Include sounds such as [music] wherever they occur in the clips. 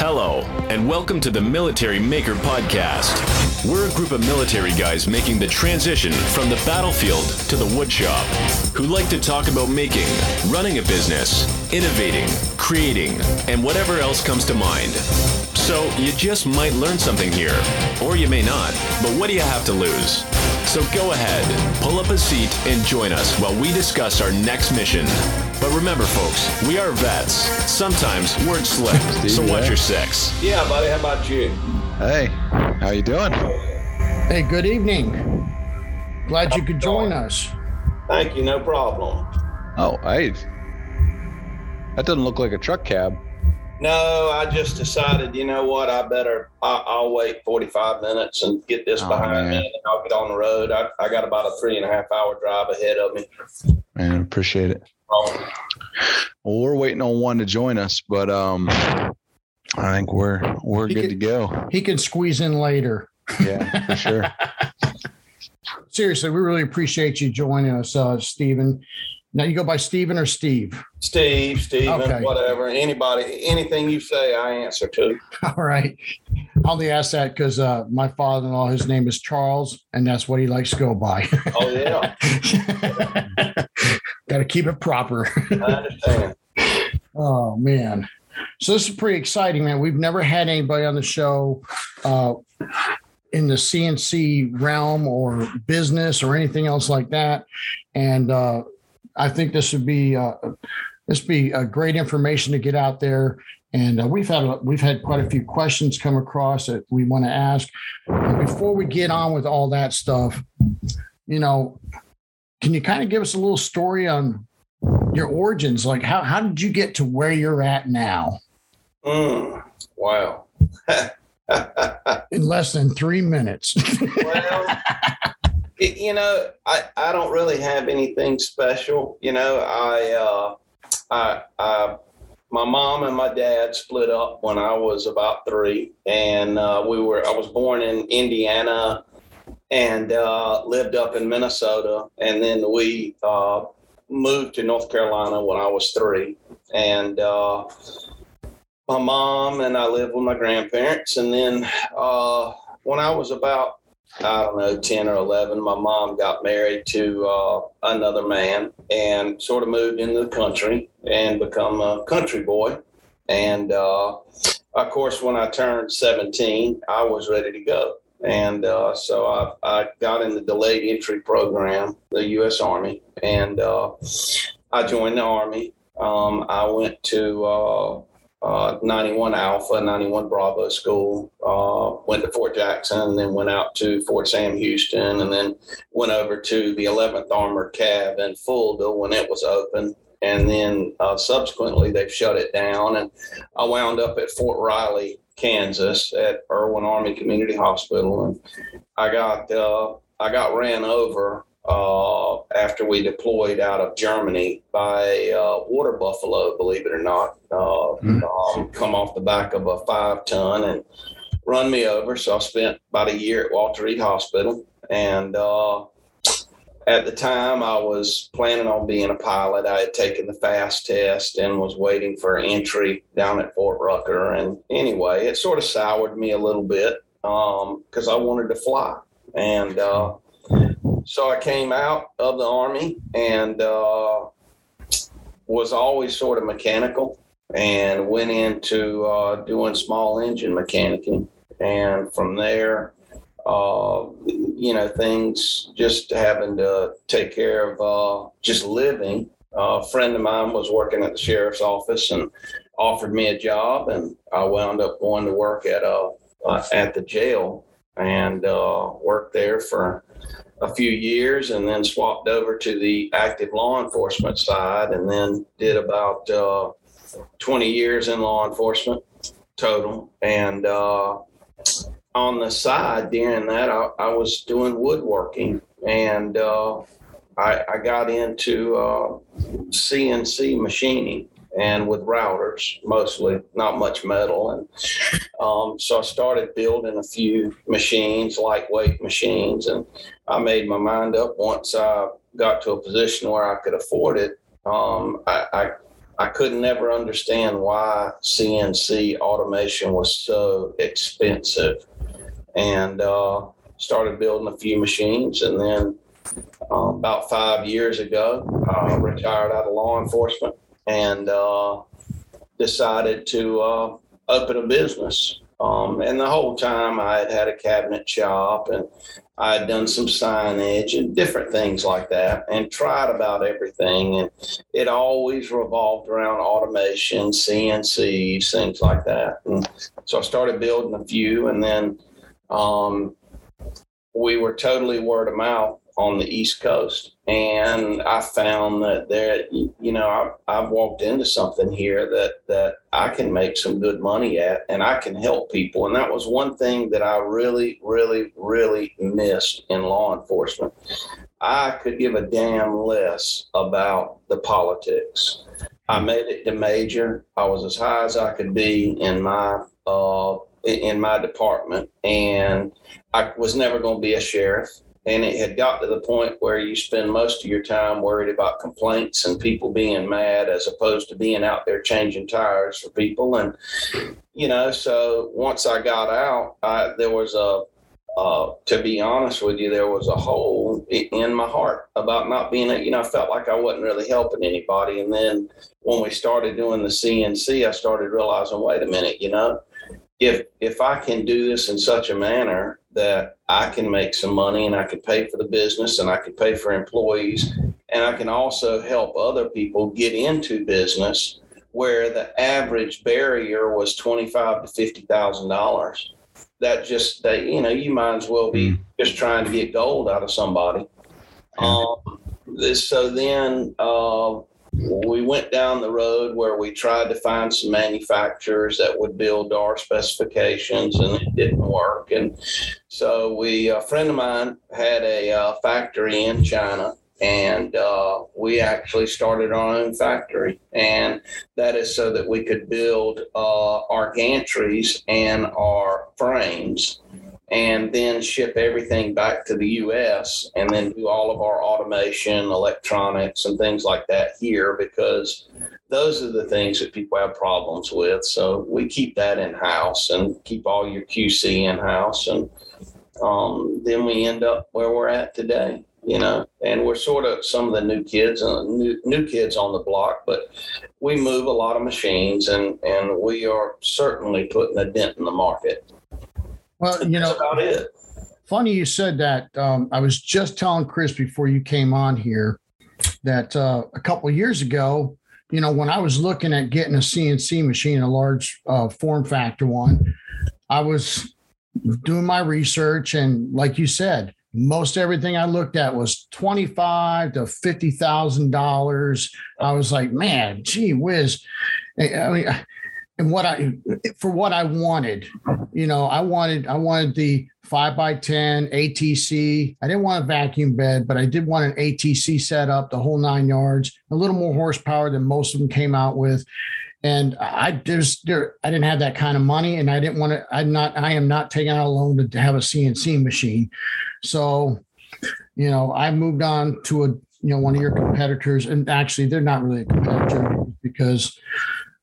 Hello, and welcome to the Military Maker Podcast. We're a group of military guys making the transition from the battlefield to the woodshop who like to talk about making, running a business, innovating, creating, and whatever else comes to mind. So you just might learn something here, or you may not, but what do you have to lose? So go ahead, pull up a seat, and join us while we discuss our next mission. But remember, folks, we are vets. Sometimes words slip, [laughs] so watch your six. Yeah, buddy. How about you? Hey, how you doing? Hey, good evening. Glad you could join us. Thank you. No problem. Oh, hey. That doesn't look like a truck cab. No, I just decided, you know what? I better, I, I'll wait 45 minutes and get this Oh, behind man. me and I'll get on the road. I, I got about a three and a half hour drive ahead of me. Man, appreciate it. Um, Well, we're waiting on one to join us, but um, I think we're we're He good could- to go. He can squeeze in later. Yeah, for sure. [laughs] Seriously, we really appreciate you joining us, uh, Stephen. Now you go by Stephen or Steve. Steve, Steven, Okay. whatever, anybody, anything you say, I answer to. [laughs] All right. I only ask that because uh, my father-in-law, his name is Charles, and that's what he likes to go by. Oh, yeah. [laughs] Got to keep it proper. I understand. [laughs] Oh man. So this is pretty exciting, man. We've never had anybody on the show uh, in the CNC realm or business or anything else like that. And uh, I think this would be uh, this would be a great information to get out there. And uh, we've had a- we've had quite a few questions come across that we want to ask. But before we get on with all that stuff, you know, can you kind of give us a little story on your origins like how, how did you get to where you're at now Mm, wow. [laughs] in less than three minutes [laughs] well, it, you know, I, I don't really have anything special. You know, I, uh, I, I, my mom and my dad split up when I was about three, and uh, we were. I was born in Indiana, and uh, lived up in Minnesota, and then we uh, moved to North Carolina when I was three, and. Uh, my mom and I lived with my grandparents, and then uh, when I was about I don't know, 10 or 11, my mom got married to uh, another man and sort of moved into the country and become a country boy. And uh, of course, when I turned 17, I was ready to go. And uh, so I, I got in the delayed entry program, the U.S. Army, and uh, I joined the Army. Um, I went to uh, uh, 91 Alpha, 91 Bravo School, uh, went to Fort Jackson, then went out to Fort Sam Houston, and then went over to the 11th Armored Cav in Fulda when it was open. And then uh, subsequently, they've shut it down. And I wound up at Fort Riley, Kansas, at Irwin Army Community Hospital, and I got uh, I got ran over uh, after we deployed out of Germany by a uh, water buffalo, believe it or not. Uh, um, come off the back of a five ton and run me over. So I spent about a year at Walter Reed Hospital. And uh, at the time, I was planning on being a pilot. I had taken the FAST test and was waiting for entry down at Fort Rucker. And anyway, it sort of soured me a little bit because I wanted to fly. And uh, so I came out of the Army and uh, was always sort of mechanical and went into uh, doing small engine mechanicing. And from there, uh, you know, things just having to take care of uh, just living. a friend of mine was working at the sheriff's office and offered me a job, and I wound up going to work at uh, uh, at the jail and uh, worked there for a few years, and then swapped over to the active law enforcement side, and then did about uh, 20 years in law enforcement total, and uh, on the side during that, I, I was doing woodworking and uh, I, I got into uh, CNC machining and with routers mostly, not much metal. And um, so I started building a few machines, lightweight machines, and I made my mind up once I got to a position where I could afford it. Um, I, I I couldn't never understand why CNC automation was so expensive, and uh, started building a few machines, and then uh, about five years ago, I retired out of law enforcement and uh, decided to uh, open a business. Um, and the whole time I had had a cabinet shop and I had done some signage and different things like that and tried about everything. And it always revolved around automation, CNCs, things like that. And so I started building a few and then um, we were totally word of mouth on the East Coast. And I found that there, you know, I, I've walked into something here that, that I can make some good money at and I can help people. And that was one thing that I really, really, really missed in law enforcement. I could give a damn less about the politics. I made it to major. I was as high as I could be in my uh, in my department, and I was never going to be a sheriff and it had got to the point where you spend most of your time worried about complaints and people being mad as opposed to being out there changing tires for people. And you know so once i got out I, there was a uh, to be honest with you there was a hole in my heart about not being you know i felt like i wasn't really helping anybody. And then when we started doing the cnc i started realizing wait a minute you know if if i can do this in such a manner that I can make some money and I can pay for the business and I can pay for employees and I can also help other people get into business where the average barrier was twenty five to fifty thousand dollars. That just that you know you might as well be hmm. just trying to get gold out of somebody. Um, this, so then uh, we went down the road where we tried to find some manufacturers that would build our specifications and it didn't work. And so we a friend of mine had a uh, factory in china and uh, we actually started our own factory. And that is so that we could build uh, our gantries and our frames and then ship everything back to the US and then do all of our automation, electronics, and things like that here because those are the things that people have problems with. So we keep that in house and keep all your QC in house. And um, then we end up where we're at today. You know, and we're sort of some of the new kids, uh, new, new kids on the block, but we move a lot of machines, and and we are certainly putting a dent in the market. Well, you know, about it. Funny you said that. Um, I was just telling Chris before you came on here that uh, a couple years ago, you know, when I was looking at getting a CNC machine, a large uh, form factor one, I was doing my research, and like you said, most everything I looked at was twenty-five to fifty thousand dollars. I was like, man, gee whiz. I mean, and what I for what I wanted, you know, I wanted I wanted the five by ten ATC. I didn't want a vacuum bed, but I did want an ATC setup, the whole nine yards, a little more horsepower than most of them came out with. And I just there I didn't have that kind of money, and I didn't want to. I'm not. I am not taking out a loan to have a CNC machine. So, you know, I moved on to a you know one of your competitors, and actually they're not really a competitor because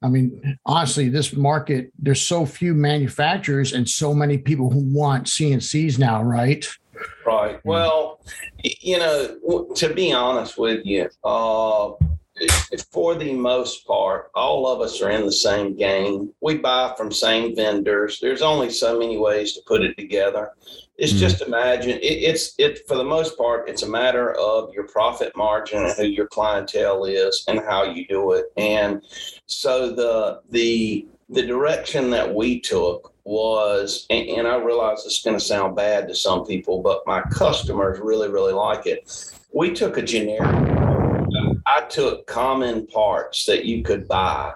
I mean, honestly, this market, there's so few manufacturers and so many people who want CNCs now, right? Right. Well, you know, to be honest with you, uh, for the most part, all of us are in the same game. We buy from same vendors. There's only so many ways to put it together. It's mm-hmm. just imagine it, it's it for the most part. It's a matter of your profit margin and who your clientele is and how you do it. And so the the the direction that we took was, and, and I realize it's going to sound bad to some people, but my customers really really like it. We took a generic. I took common parts that you could buy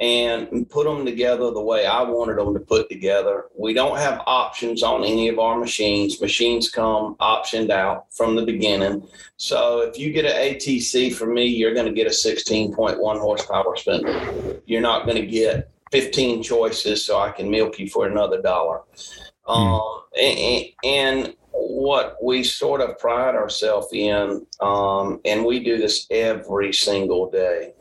and put them together the way I wanted them to put together. We don't have options on any of our machines. Machines come optioned out from the beginning. So if you get an ATC from me, you're going to get a 16.1 horsepower spindle. You're not going to get 15 choices so I can milk you for another dollar. Mm. Um, and, and what we sort of pride ourselves in, um, and we do this every single day,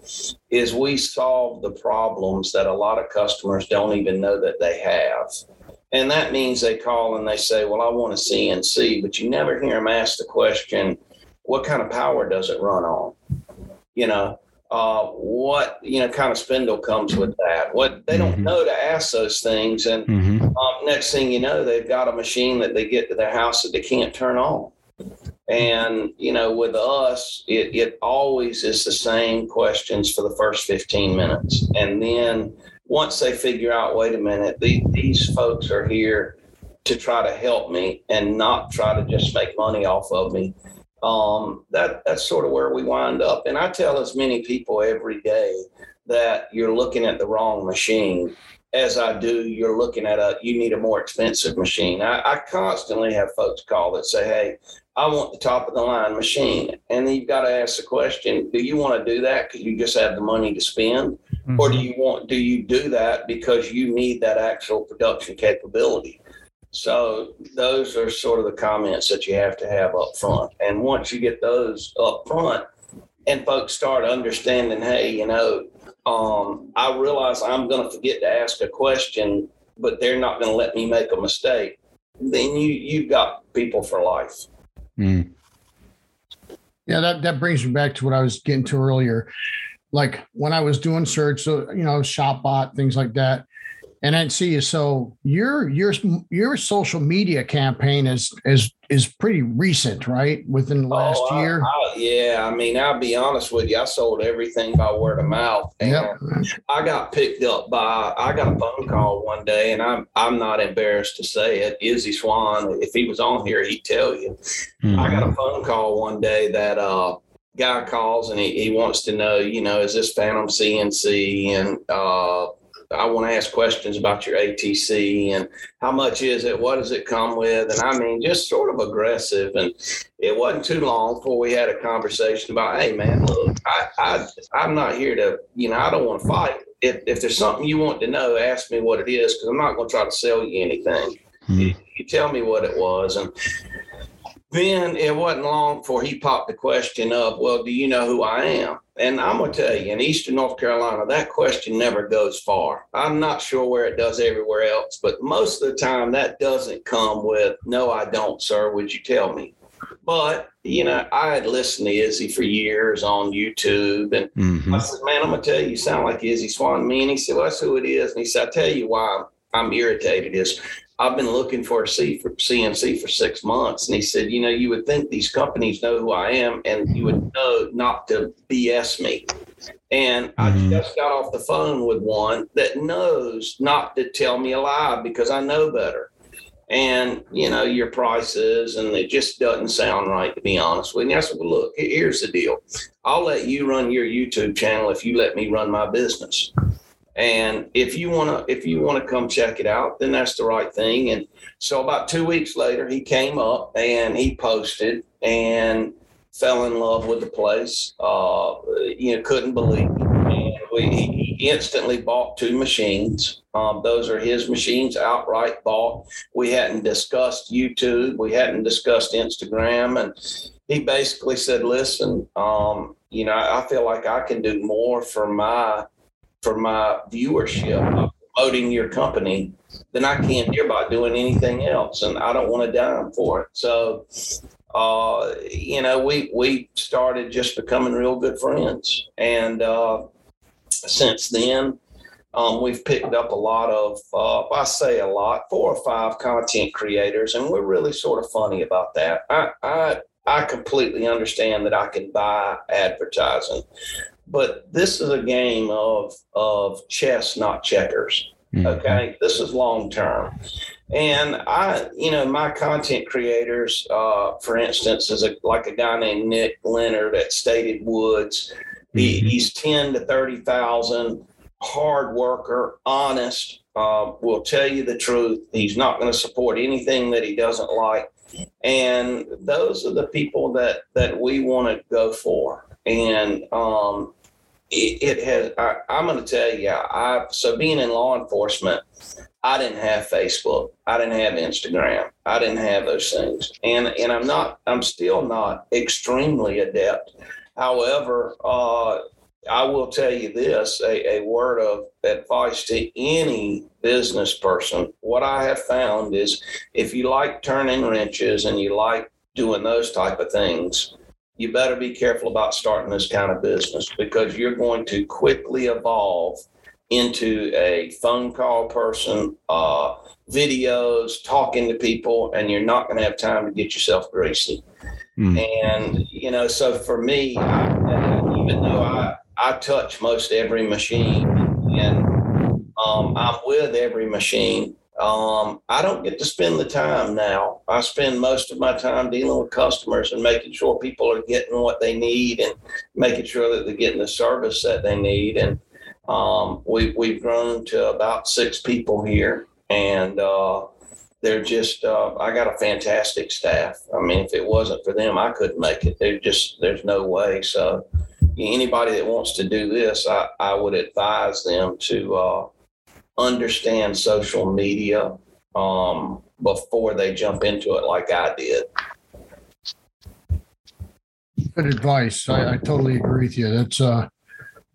is we solve the problems that a lot of customers don't even know that they have. And that means they call and they say, Well, I want a CNC, but you never hear them ask the question, What kind of power does it run on? You know, uh, what you know kind of spindle comes with that what they don't mm-hmm. know to ask those things and mm-hmm. um, next thing you know they've got a machine that they get to their house that they can't turn on and you know with us it, it always is the same questions for the first 15 minutes and then once they figure out wait a minute the, these folks are here to try to help me and not try to just make money off of me um, that that's sort of where we wind up. And I tell as many people every day that you're looking at the wrong machine as I do, you're looking at a you need a more expensive machine. I, I constantly have folks call that say, Hey, I want the top of the line machine. And then you've got to ask the question, do you want to do that because you just have the money to spend? Mm-hmm. Or do you want do you do that because you need that actual production capability? So those are sort of the comments that you have to have up front. And once you get those up front and folks start understanding, hey, you know, um, I realize I'm going to forget to ask a question, but they're not going to let me make a mistake. Then you you've got people for life. Mm. Yeah, that that brings me back to what I was getting to earlier. Like when I was doing search, so you know, ShopBot, things like that and then see you. So your your your social media campaign is is is pretty recent, right? Within the last oh, year. I, yeah, I mean, I'll be honest with you. I sold everything by word of mouth, and yep. I got picked up by. I got a phone call one day, and I'm I'm not embarrassed to say it. Izzy Swan, if he was on here, he'd tell you. Mm-hmm. I got a phone call one day that uh guy calls and he, he wants to know, you know, is this Phantom CNC and uh I want to ask questions about your ATC and how much is it? What does it come with? And I mean, just sort of aggressive. And it wasn't too long before we had a conversation about, hey, man, look, I, I, I'm not here to, you know, I don't want to fight. If, if there's something you want to know, ask me what it is because I'm not going to try to sell you anything. Mm-hmm. You, you tell me what it was. And then it wasn't long before he popped the question of, well, do you know who I am? And I'm going to tell you, in Eastern North Carolina, that question never goes far. I'm not sure where it does everywhere else, but most of the time that doesn't come with, no, I don't, sir. Would you tell me? But, you know, I had listened to Izzy for years on YouTube. And mm-hmm. I said, man, I'm going to tell you, you sound like Izzy Swan me. And he said, well, that's who it is. And he said, I tell you why I'm irritated is I've been looking for a C for CNC for six months. And he said, you know, you would think these companies know who I am and you would know not to BS me. And mm-hmm. I just got off the phone with one that knows not to tell me a lie because I know better. And, you know, your prices, and it just doesn't sound right, to be honest with you. I said, well, look, here's the deal. I'll let you run your YouTube channel if you let me run my business. And if you want to, if you want to come check it out, then that's the right thing. And so about two weeks later, he came up and he posted and fell in love with the place. Uh, you know, couldn't believe. And we, he instantly bought two machines. Um, those are his machines outright bought. We hadn't discussed YouTube. We hadn't discussed Instagram. And he basically said, listen, um, you know, I feel like I can do more for my for my viewership of promoting your company than I can here by doing anything else. And I don't want to dime for it. So, uh, you know, we, we started just becoming real good friends. And uh, since then, um, we've picked up a lot of, uh, I say a lot, four or five content creators, and we're really sort of funny about that. I, I, I completely understand that I can buy advertising but this is a game of of chess, not checkers. Mm-hmm. Okay, this is long term. And I, you know, my content creators, uh, for instance, is a, like a guy named Nick Leonard at Stated Woods. He, mm-hmm. He's ten to thirty thousand, hard worker, honest, uh, will tell you the truth. He's not going to support anything that he doesn't like, and those are the people that that we want to go for. And um, it, it has I, am going to tell you i so being in law enforcement I didn't have Facebook. I didn't have Instagram. I didn't have those things. And and I'm not I'm still not extremely adept. However, uh, I will tell you this a, a word of advice to any business person. What I have found is if you like turning wrenches and you like doing those type of things, you better be careful about starting this kind of business because you're going to quickly evolve into a phone call person, uh, videos, talking to people, and you're not going to have time to get yourself greasy. Mm. And, you know, so for me, I, even though I, I touch most every machine and um, I'm with every machine, um, I don't get to spend the time now. I spend most of my time dealing with customers and making sure people are getting what they need and making sure that they're getting the service that they need. And um, we, we've grown to about six people here, and uh, they're just, uh, I got a fantastic staff. I mean, if it wasn't for them, I couldn't make it. They're just, there's no way. So, anybody that wants to do this, I, I would advise them to uh, understand social media um, before they jump into it like I did. Good advice. I, I totally agree with you. That's uh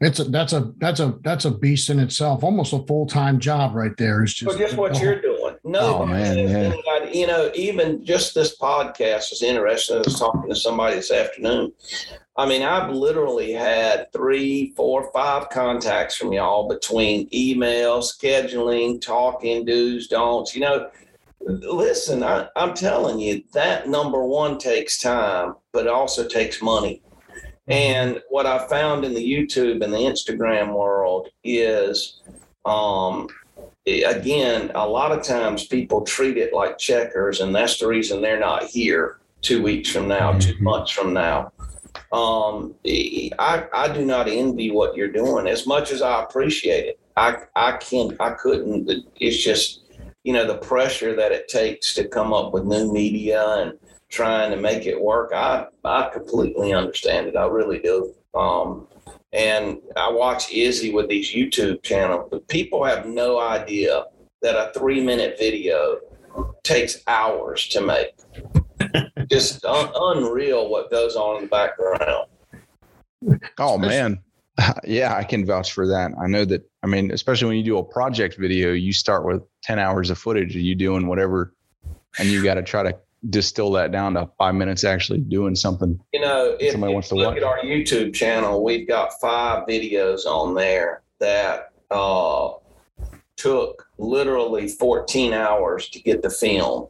it's a that's a that's a that's a beast in itself. Almost a full time job right there. Is just well, just what you're doing. No, oh, man, yeah. you know, even just this podcast is interesting. I was talking to somebody this afternoon. I mean, I've literally had three, four, five contacts from y'all between email, scheduling, talking, do's, don'ts. You know, listen, I, I'm telling you, that number one takes time, but it also takes money. And what I found in the YouTube and the Instagram world is, um, again, a lot of times people treat it like checkers, and that's the reason they're not here two weeks from now, mm-hmm. two months from now. Um, I, I do not envy what you're doing as much as I appreciate it. I, I can't, I couldn't, it's just, you know, the pressure that it takes to come up with new media and trying to make it work. I I completely understand it. I really do. Um, and I watch Izzy with these YouTube channels. But people have no idea that a three minute video takes hours to make. [laughs] Just un- unreal what goes on in the background. Oh man. [laughs] Yeah, I can vouch for that. I know that I mean, especially when you do a project video, you start with 10 hours of footage of you doing whatever and you got to try to distill that down to five minutes actually doing something. You know, if, somebody if wants to look watch. at our YouTube channel, we've got five videos on there that uh, took literally 14 hours to get the film.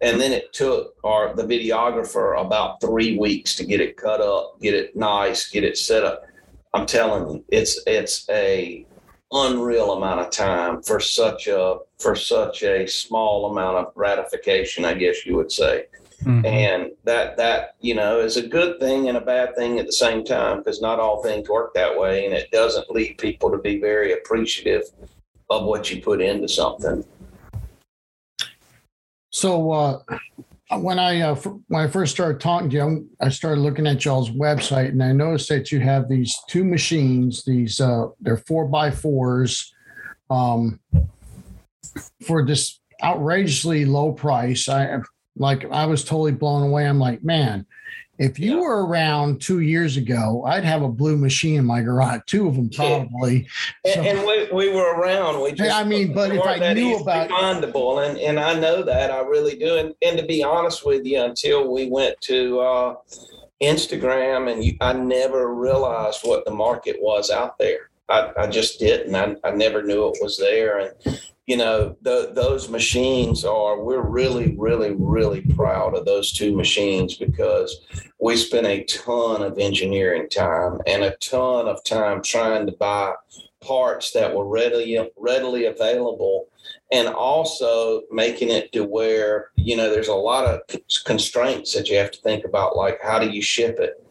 And then it took our the videographer about three weeks to get it cut up, get it nice, get it set up. I'm telling you, it's it's a unreal amount of time for such a for such a small amount of gratification, I guess you would say. Mm-hmm. And that that you know is a good thing and a bad thing at the same time because not all things work that way, and it doesn't lead people to be very appreciative of what you put into something. So uh, when I uh, when I first started talking to you, I started looking at y'all's website, and I noticed that you have these two machines. These uh, they're four by fours, um, for this outrageously low price. I like I was totally blown away. I'm like, man, if you yeah. were around two years ago, I'd have a blue machine in my garage, two of them probably. And, so, and we, we were around. We just, I mean, but if I knew about findable, and and I know that I really do. And and to be honest with you, until we went to uh, Instagram, and you, I never realized what the market was out there. I, I just didn't. I, I never knew it was there. And you know, the, those machines are, we're really, really, really proud of those two machines because we spent a ton of engineering time and a ton of time trying to buy parts that were readily, readily available and also making it to where, you know, there's a lot of constraints that you have to think about, like how do you ship it?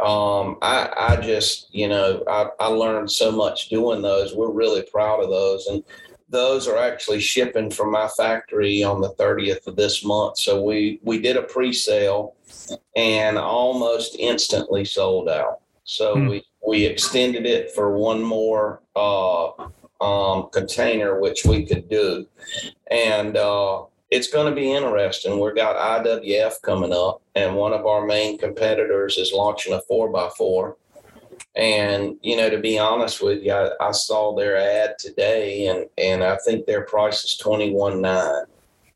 um, I, I just, you know, I, I learned so much doing those. We're really proud of those. And those are actually shipping from my factory on the 30th of this month. So we we did a pre-sale and almost instantly sold out. So hmm. we we extended it for one more uh, um, container, which we could do. And uh, it's going to be interesting. We've got IWF coming up, and one of our main competitors is launching a four by four. And you know, to be honest with you, I, I saw their ad today, and and I think their price is twenty one nine.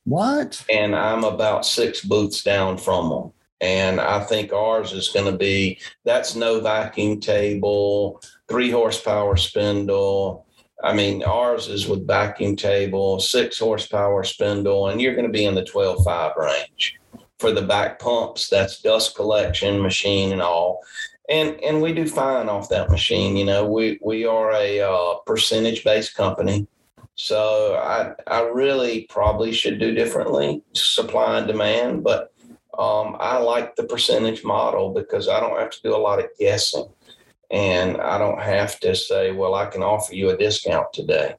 What? And I'm about six booths down from them. And I think ours is going to be that's no vacuum table, three horsepower spindle. I mean, ours is with vacuum table, six horsepower spindle, and you're going to be in the 12.5 range. For the back pumps, that's dust collection machine and all. And and we do fine off that machine. You know, we we are a uh, percentage based company. So I I really probably should do differently, supply and demand, but um, I like the percentage model because I don't have to do a lot of guessing. And I don't have to say, well, I can offer you a discount today.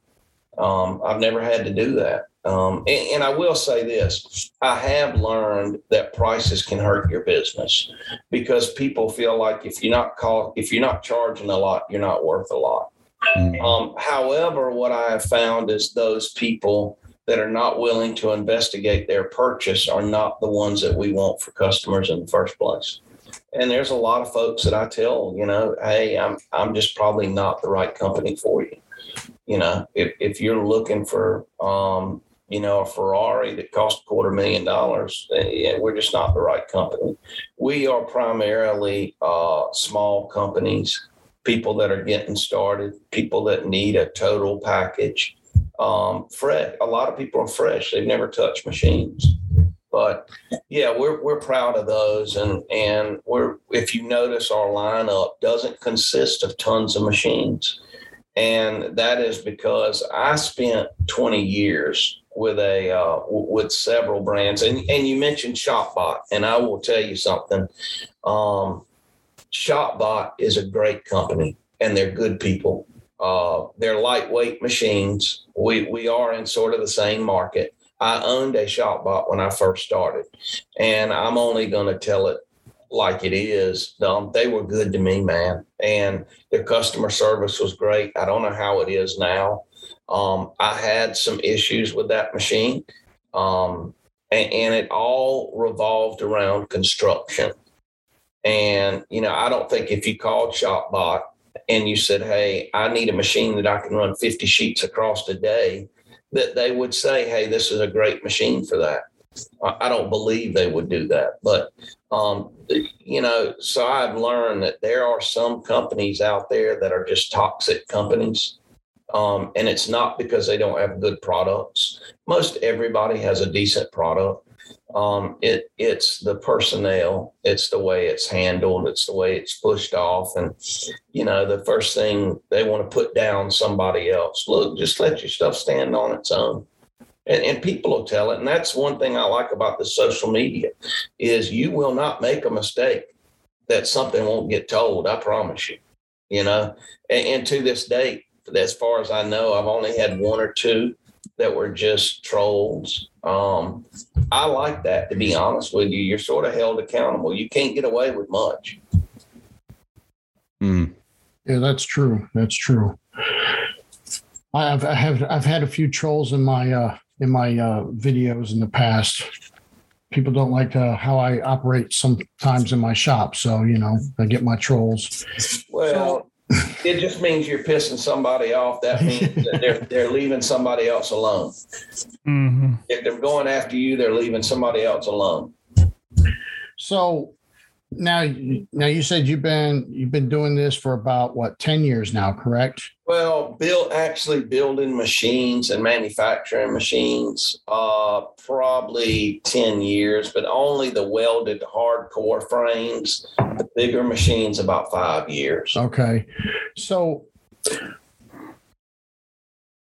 Um, I've never had to do that. Um, and, and, I will say this I have learned that prices can hurt your business because people feel like if you're not call, if you're not charging a lot, you're not worth a lot. Mm-hmm. Um, however, what I have found is those people that are not willing to investigate their purchase are not the ones that we want for customers in the first place. And there's a lot of folks that I tell, you know, hey, I'm I'm just probably not the right company for you. You know, if, if you're looking for um, you know, a Ferrari that cost a quarter million dollars, yeah, we're just not the right company. We are primarily uh, small companies, people that are getting started, people that need a total package um. A lot of people are fresh; they've never touched machines. But yeah, we're we're proud of those, and and we're if you notice our lineup doesn't consist of tons of machines, and that is because I spent 20 years with a uh, with several brands, and and you mentioned ShopBot, and I will tell you something. Um, ShopBot is a great company, and they're good people. Uh, they're lightweight machines. We we are in sort of the same market. I owned a ShopBot when I first started, and I'm only going to tell it like it is. Um, they were good to me, man, and their customer service was great. I don't know how it is now. Um, I had some issues with that machine, um, and, and it all revolved around construction. And you know, I don't think if you called ShopBot and you said, Hey, I need a machine that I can run 50 sheets across a day, that they would say, Hey, this is a great machine for that. I don't believe they would do that. But, um, you know, so I've learned that there are some companies out there that are just toxic companies. Um, and it's not because they don't have good products. Most everybody has a decent product. Um, it it's the personnel, it's the way it's handled, it's the way it's pushed off, and you know the first thing they want to put down somebody else. Look, just let your stuff stand on its own, and, and people will tell it. And that's one thing I like about the social media is you will not make a mistake that something won't get told. I promise you. You know, and, and to this date, as far as I know, I've only had one or two that were just trolls. Um, I like that, to be honest with you. You're sort of held accountable. You can't get away with much. Mm. Yeah, that's true. That's true. I've I have I've had a few trolls in my uh, in my uh, videos in the past. People don't like uh, how I operate sometimes in my shop, so you know I get my trolls. Well, it just means you're pissing somebody off. That means that they're they're leaving somebody else alone. Mm-hmm. If they're going after you, they're leaving somebody else alone. So now, now you said you've been you've been doing this for about what ten years now, correct? Well, build actually building machines and manufacturing machines, uh, probably ten years, but only the welded hardcore frames. The bigger machines, about five years. Okay, so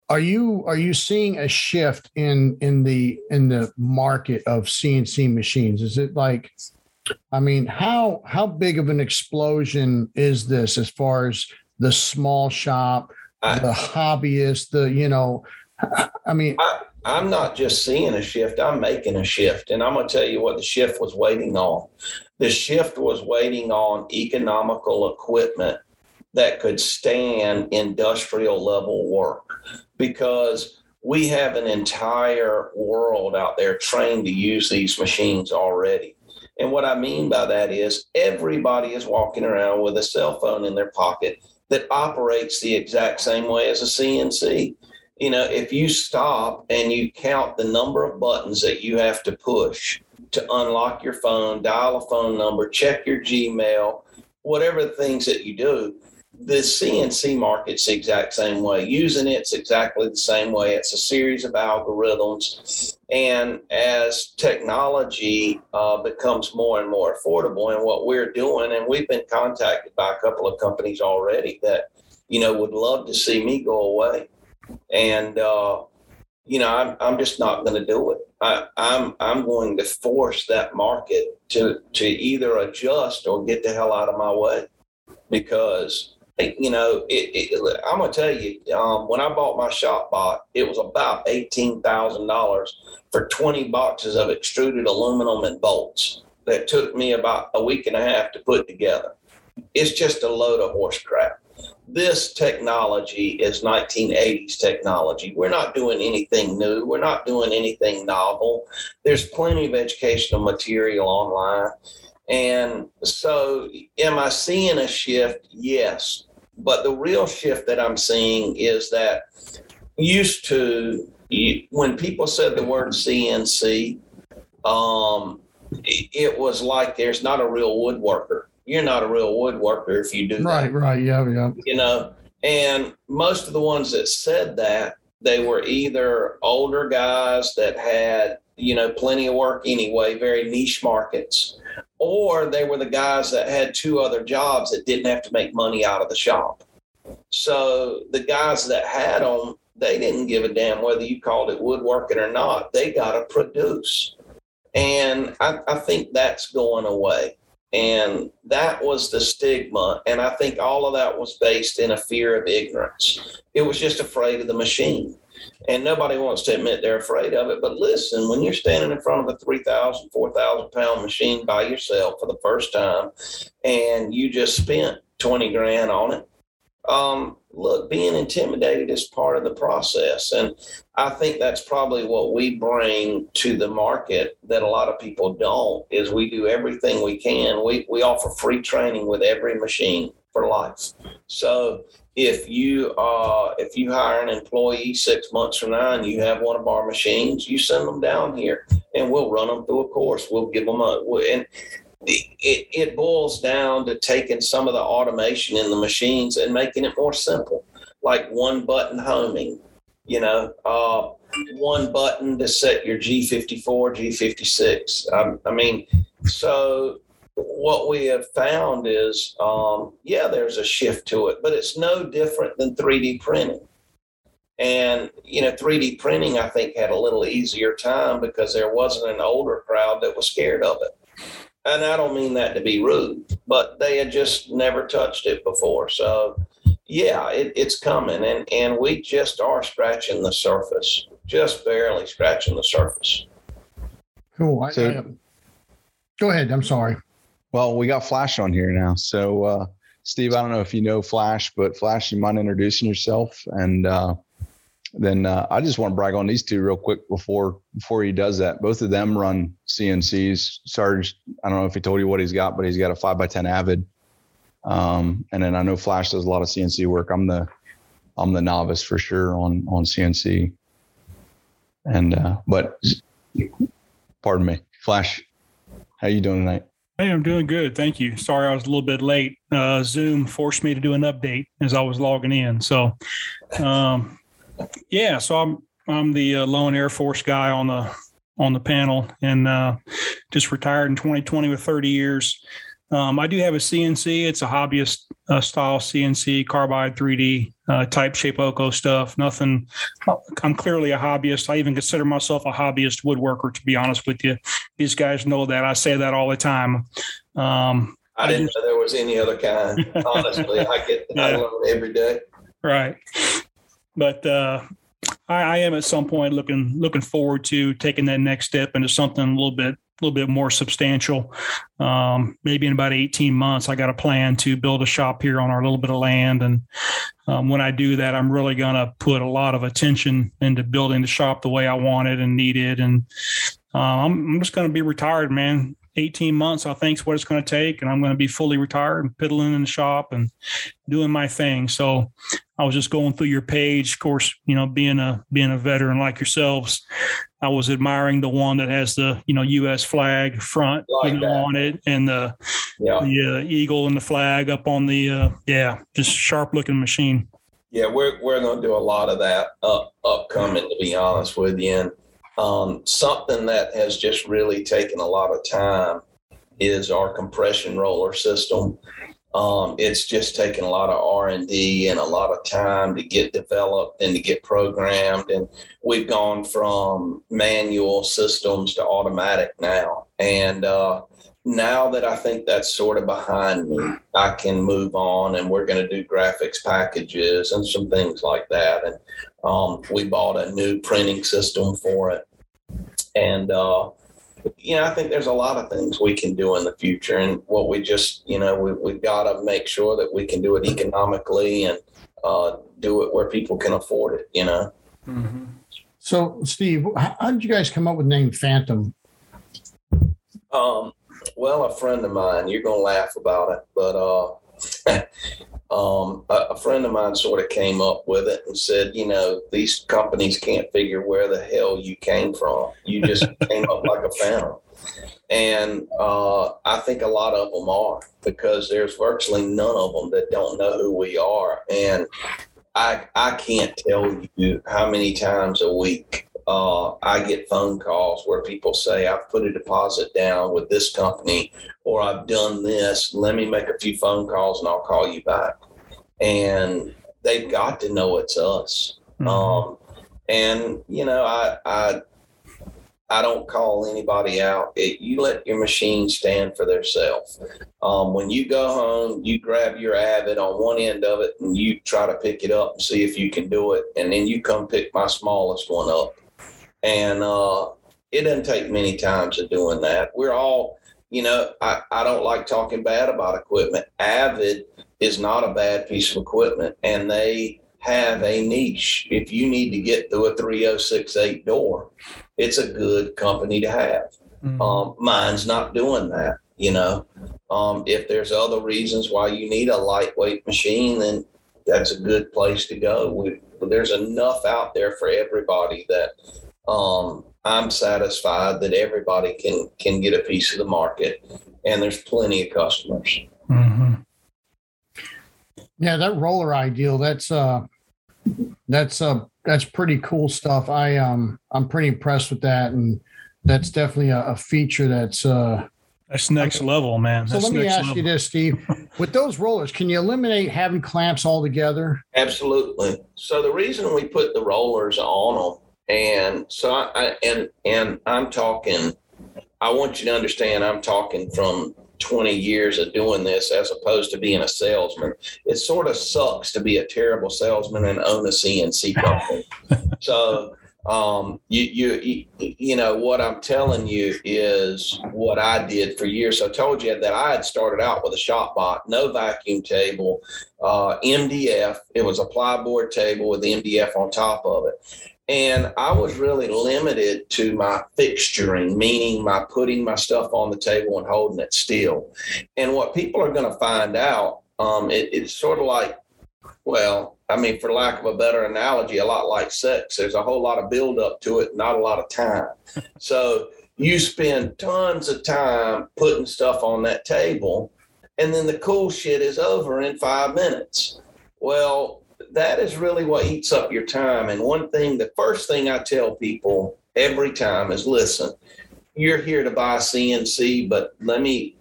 are you are you seeing a shift in in the in the market of CNC machines? Is it like I mean, how how big of an explosion is this as far as the small shop, I, the hobbyist, the you know, I mean, I, I'm not just seeing a shift; I'm making a shift, and I'm going to tell you what the shift was waiting on. The shift was waiting on economical equipment that could stand industrial level work. because we have an entire world out there trained to use these machines already. And what I mean by that is everybody is walking around with a cell phone in their pocket that operates the exact same way as a CNC. You know, if you stop and you count the number of buttons that you have to push to unlock your phone, dial a phone number, check your Gmail, whatever things that you do, the CNC market's the exact same way. Using it's exactly the same way. It's a series of algorithms. And as technology uh, becomes more and more affordable, and what we're doing, and we've been contacted by a couple of companies already that, you know, would love to see me go away. And, uh, you know, I'm, I'm just not going to do it. I, I'm, I'm going to force that market to, to either adjust or get the hell out of my way because you know, it, it, I'm gonna tell you, um, when I bought my ShopBot, it was about eighteen thousand dollars for twenty boxes of extruded aluminum and bolts that took me about a week and a half to put together. It's just a load of horse crap. This technology is 1980s technology. We're not doing anything new. We're not doing anything novel. There's plenty of educational material online and so, am I seeing a shift? Yes. But the real shift that I'm seeing is that used to, when people said the word CNC, um, it was like there's not a real woodworker. You're not a real woodworker if you do right, that. Right, Yeah, yeah. You know, and most of the ones that said that, they were either older guys that had, you know, plenty of work anyway, very niche markets, or they were the guys that had two other jobs that didn't have to make money out of the shop. So the guys that had them, they didn't give a damn whether you called it woodworking or not. They got to produce. And I, I think that's going away. And that was the stigma. And I think all of that was based in a fear of ignorance. It was just afraid of the machine and nobody wants to admit they're afraid of it. But listen, when you're standing in front of a 3,000, 4,000 pound machine by yourself for the first time and you just spent 20 grand on it, um, look, being intimidated is part of the process. And I think that's probably what we bring to the market that a lot of people don't is we do everything we can. We, we offer free training with every machine for life. So if you uh, if you hire an employee six months from now and you have one of our machines, you send them down here and we'll run them through a course. We'll give them a and it, it boils down to taking some of the automation in the machines and making it more simple, like one button homing. You know, uh, one button to set your G54, G56. Um, I mean, so what we have found is, um, yeah, there's a shift to it, but it's no different than 3D printing. And, you know, 3D printing, I think, had a little easier time because there wasn't an older crowd that was scared of it. And I don't mean that to be rude, but they had just never touched it before. So, yeah, it, it's coming. And, and we just are scratching the surface, just barely scratching the surface. Cool. So, I, I, go ahead. I'm sorry. Well, we got Flash on here now. So, uh, Steve, I don't know if you know Flash, but Flash, you mind introducing yourself? And uh, then uh, I just want to brag on these two real quick before before he does that. Both of them run CNCs. Sarge, I don't know if he told you what he's got, but he's got a five by ten Avid. Um, and then I know Flash does a lot of CNC work. I'm the I'm the novice for sure on on CNC. And uh, but pardon me, Flash, how you doing tonight? Hey, I'm doing good. Thank you. Sorry I was a little bit late. Uh, Zoom forced me to do an update as I was logging in. So, um, yeah, so I'm I'm the uh, lone Air Force guy on the on the panel and uh, just retired in 2020 with 30 years. Um, I do have a CNC. It's a hobbyist uh, style CNC, carbide 3D uh, type Shapeoko stuff. Nothing. I'm clearly a hobbyist. I even consider myself a hobbyist woodworker. To be honest with you, these guys know that. I say that all the time. Um, I didn't know there was any other kind. [laughs] Honestly, I get yeah. I every day. Right, but uh, I, I am at some point looking looking forward to taking that next step into something a little bit little bit more substantial. Um, maybe in about 18 months, I got a plan to build a shop here on our little bit of land. And um, when I do that, I'm really going to put a lot of attention into building the shop the way I want it and need it. And uh, I'm, I'm just going to be retired, man. 18 months, I think, is what it's going to take. And I'm going to be fully retired and piddling in the shop and doing my thing. So I was just going through your page. Of course, you know, being a being a veteran like yourselves, I was admiring the one that has the you know U.S. flag front like you know, on it and the yeah. the uh, eagle and the flag up on the uh, yeah, just sharp looking machine. Yeah, we're we're going to do a lot of that up upcoming. To be honest with you, and um, something that has just really taken a lot of time is our compression roller system. Um, it's just taken a lot of R and D and a lot of time to get developed and to get programmed. And we've gone from manual systems to automatic now. And uh, now that I think that's sort of behind me, I can move on and we're going to do graphics packages and some things like that. And um, we bought a new printing system for it. And, uh, you know, I think there's a lot of things we can do in the future. And what we just, you know, we, we've got to make sure that we can do it economically and uh, do it where people can afford it, you know. Mm-hmm. So, Steve, how did you guys come up with the name Phantom? Um, well, a friend of mine, you're going to laugh about it, but uh, [laughs] um, a, a, friend of mine sort of came up with it and said, you know, these companies can't figure where the hell you came from. You just [laughs] came up like a phantom. And uh, I think a lot of them are because there's virtually none of them that don't know who we are. And I, I can't tell you how many times a week uh, I get phone calls where people say, I've put a deposit down with this company or I've done this. Let me make a few phone calls and I'll call you back. And they've got to know it's us. Mm-hmm. Um, and, you know, I, I, I don't call anybody out. It, you let your machine stand for themselves. Um, when you go home, you grab your Avid on one end of it and you try to pick it up and see if you can do it. And then you come pick my smallest one up and uh, it doesn't take many times of doing that. We're all, you know, I, I don't like talking bad about equipment. Avid is not a bad piece of equipment, and they have a niche. If you need to get through a 3068 door, it's a good company to have. Mm-hmm. Um, mine's not doing that. You know, um, if there's other reasons why you need a lightweight machine, then that's a good place to go. We, there's enough out there for everybody that um, I'm satisfied that everybody can can get a piece of the market, and there's plenty of customers. Mm-hmm. Yeah, that roller ideal. That's uh, that's uh, that's pretty cool stuff. I um, I'm pretty impressed with that, and that's definitely a, a feature that's uh. That's next level, man. So let me ask level. you this, Steve. [laughs] With those rollers, can you eliminate having clamps altogether? Absolutely. So the reason we put the rollers on them and so I, I and and I'm talking. I want you to understand. I'm talking from 20 years of doing this as opposed to being a salesman. It sort of sucks to be a terrible salesman and own a CNC [laughs] company. so um, you, you, you know, what I'm telling you is what I did for years. So I told you that I had started out with a ShopBot, no vacuum table, uh, MDF. It was a plyboard table with MDF on top of it. And I was really limited to my fixturing, meaning my putting my stuff on the table and holding it still. And what people are going to find out, um, it, it's sort of like, well, I mean, for lack of a better analogy, a lot like sex. There's a whole lot of build up to it, not a lot of time. [laughs] So you spend tons of time putting stuff on that table, and then the cool shit is over in five minutes. Well, that is really what eats up your time. And one thing, the first thing I tell people every time is listen, you're here to buy CNC, but let me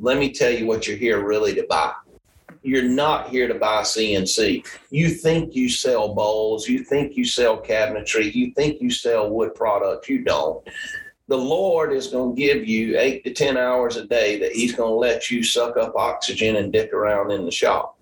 let me tell you what you're here really to buy. You're not here to buy CNC. You think you sell bowls, you think you sell cabinetry, you think you sell wood products. You don't. The Lord is going to give you eight to 10 hours a day that He's going to let you suck up oxygen and dick around in the shop.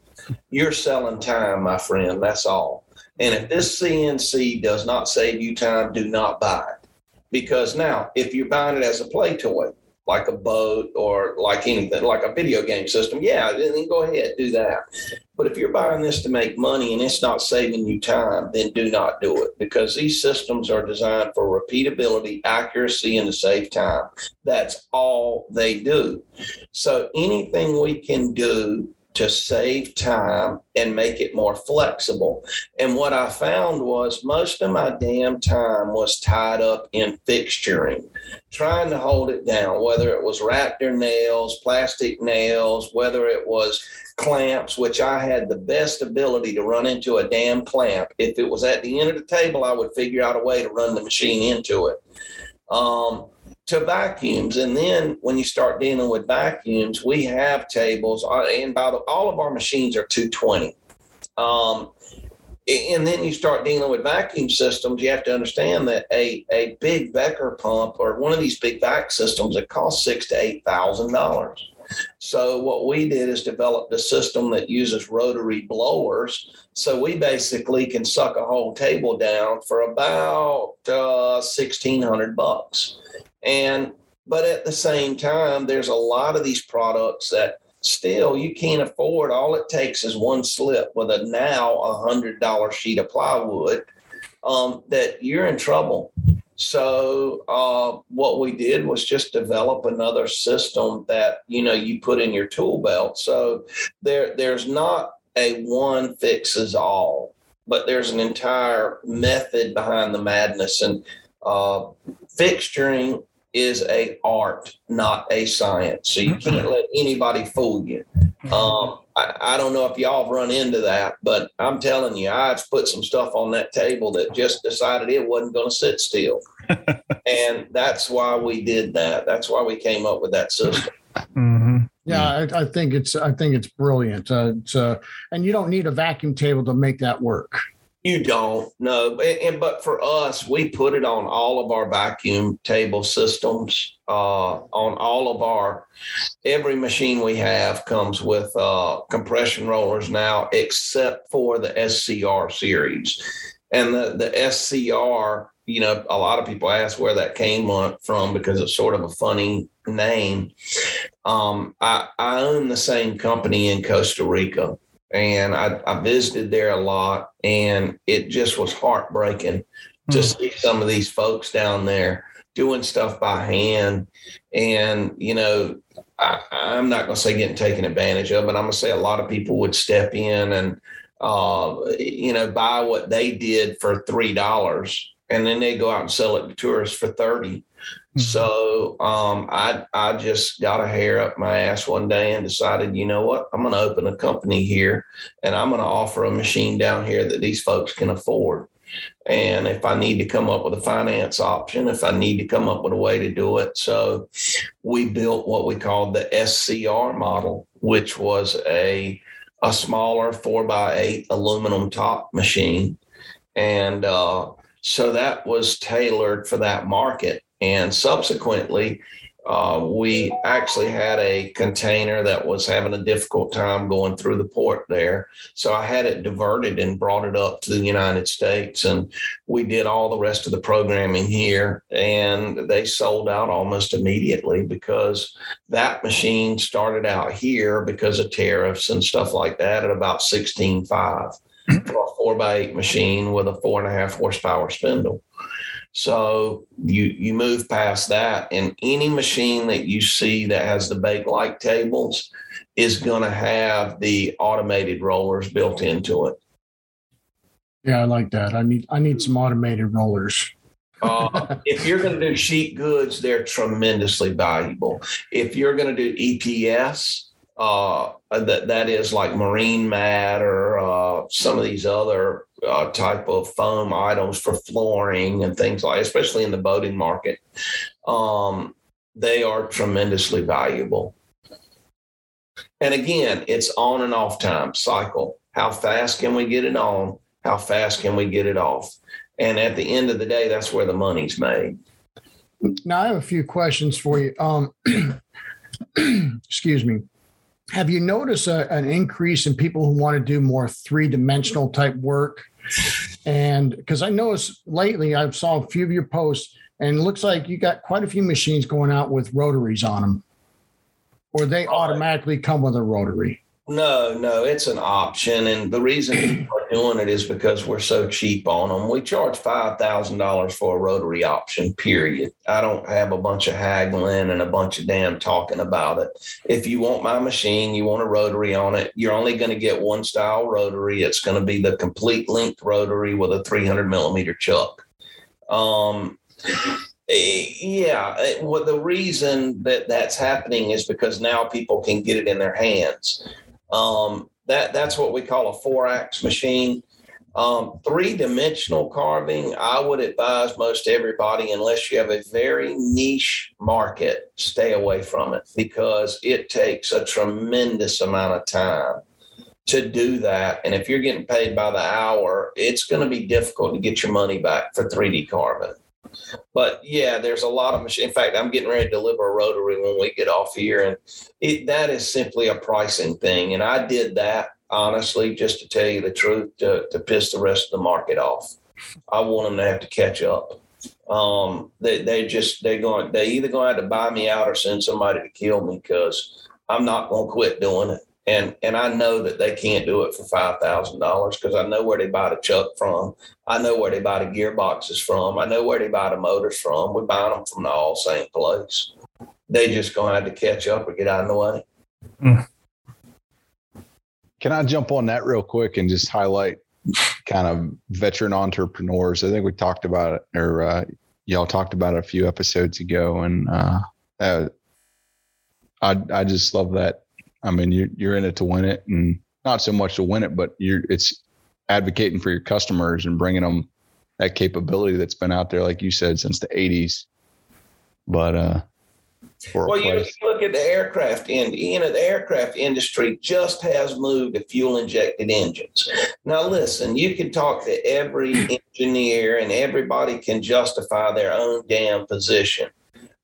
You're selling time, my friend. That's all. And if this CNC does not save you time, do not buy it. Because now, if you're buying it as a play toy, like a boat or like anything, like a video game system, yeah, then go ahead, do that. But if you're buying this to make money and it's not saving you time, then do not do it because these systems are designed for repeatability, accuracy, and to save time. That's all they do. So anything we can do to save time and make it more flexible. And what I found was most of my damn time was tied up in fixturing, trying to hold it down, whether it was Raptor nails, plastic nails, whether it was clamps, which I had the best ability to run into a damn clamp. If it was at the end of the table, I would figure out a way to run the machine into it. Um, to vacuums. And then when you start dealing with vacuums, we have tables, uh, and by the, all of our machines are 220. Um, and then you start dealing with vacuum systems, you have to understand that a, a big Becker pump or one of these big vac systems it costs six to eight thousand dollars. So what we did is developed a system that uses rotary blowers. So we basically can suck a whole table down for about uh, sixteen hundred bucks. And but at the same time, there's a lot of these products that still you can't afford. All it takes is one slip with a now a hundred dollar sheet of plywood. Um, that you're in trouble. So uh, what we did was just develop another system that you know you put in your tool belt. So there there's not a one fixes all, but there's an entire method behind the madness and uh, fixturing is a art, not a science. So you mm-hmm. can't let anybody fool you. Mm-hmm. Um, I, I, don't know if y'all have run into that, but I'm telling you, I've put some stuff on that table that just decided it wasn't going to sit still. [laughs] and that's why we did that. That's why we came up with that system. Mm-hmm. Yeah, I, I, think it's I think it's brilliant. Uh, it's, uh, and you don't need a vacuum table to make that work. You don't know, and, but for us, we put it on all of our vacuum table systems. Uh, on all of our every machine we have comes with uh, compression rollers now, except for the SCR series, and the the SCR. You know, a lot of people ask where that came from because it's sort of a funny name. Um, I, I own the same company in Costa Rica and I, I, visited there a lot, and it just was heartbreaking mm. to see some of these folks down there doing stuff by hand. And, you know, I, am not going to say getting taken advantage of, but I'm going to say a lot of people would step in and, uh, you know, buy what they did for $3 and then they go out and sell it to tourists for 30 Mm-hmm. So um, I I just got a hair up my ass one day and decided, you know what, I'm going to open a company here, and I'm going to offer a machine down here that these folks can afford. And if I need to come up with a finance option, if I need to come up with a way to do it, so we built what we called the SCR model, which was a a smaller four by eight aluminum top machine, and uh, so that was tailored for that market. And subsequently, uh, we actually had a container that was having a difficult time going through the port there. So I had it diverted and brought it up to the United States. And we did all the rest of the programming here. And they sold out almost immediately because that machine started out here because of tariffs and stuff like that at about 16.5 for a four by eight machine with a four and a half horsepower spindle. So you you move past that, and any machine that you see that has the Bakelite tables is going to have the automated rollers built into it. Yeah, I like that. I need I need some automated rollers. uh, if you're going to do sheet goods, they're tremendously valuable. If you're going to do EPS, uh, that that is like marine mat or uh, some of these other uh, type of foam items for flooring and things like, especially in the boating market. Um, they are tremendously valuable. And again, it's on and off time cycle. How fast can we get it on? How fast can we get it off? And at the end of the day, that's where the money's made. Now I have a few questions for you. Um, [clears throat] excuse me have you noticed a, an increase in people who want to do more three dimensional type work? And because I noticed lately, I saw a few of your posts, And it looks like you got quite a few machines going out with rotaries on them, or they oh, automatically come with a rotary. No, no, it's an option, and the reason we're [clears throat] doing it is because we're so cheap on them. We charge five thousand dollars for a rotary option. Period. I don't have a bunch of haggling and a bunch of damn talking about it. If you want my machine, you want a rotary on it. You're only going to get one style rotary. It's going to be the complete length rotary with a three hundred millimeter chuck. Um, eh, yeah, eh, well, the reason that that's happening is because now people can get it in their hands. Um, that that's what we call a four axe machine. Um, three dimensional carving, I would advise most everybody, unless you have a very niche market, stay away from it because it takes a tremendous amount of time to do that. And if you're getting paid by the hour, it's going to be difficult to get your money back for 3D carving. But yeah, there's a lot of machine. In fact, I'm getting ready to deliver a rotary when we get off here, and it, that is simply a pricing thing. And I did that honestly, just to tell you the truth, to, to piss the rest of the market off. I want them to have to catch up. Um, they they just they going they either going to have to buy me out or send somebody to kill me because I'm not going to quit doing it and and I know that they can't do it for five thousand dollars because I know where they buy the chuck from. I know where they buy the gearboxes from. I know where they buy the motors from. We buy them from the all same place. They just gonna have to catch up or get out of the way. [laughs] Can I jump on that real quick and just highlight kind of veteran entrepreneurs? I think we talked about it, or uh, y'all talked about it a few episodes ago, and uh, uh, I I just love that I mean, you're you're in it to win it, and not so much to win it, but you're it's advocating for your customers and bringing them that capability that's been out there, like you said, since the '80s. But uh, well, you look at the aircraft end. You know, the aircraft industry just has moved to fuel injected engines. Now, listen, you can talk to every engineer, and everybody can justify their own damn position.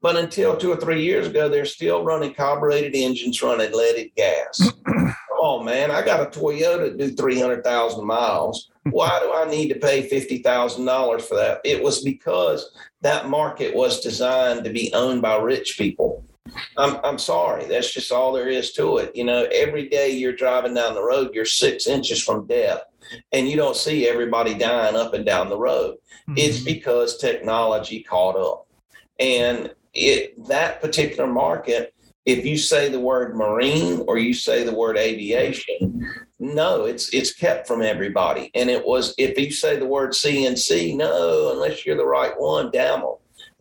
But until two or three years ago, they're still running carbureted engines running leaded gas. [clears throat] oh man, I got a Toyota to do 300,000 miles. Why do I need to pay $50,000 for that? It was because that market was designed to be owned by rich people. I'm, I'm sorry. That's just all there is to it. You know, every day you're driving down the road, you're six inches from death and you don't see everybody dying up and down the road. Mm-hmm. It's because technology caught up. And it that particular market if you say the word marine or you say the word aviation no it's it's kept from everybody. And it was if you say the word cnc no unless you're the right one damn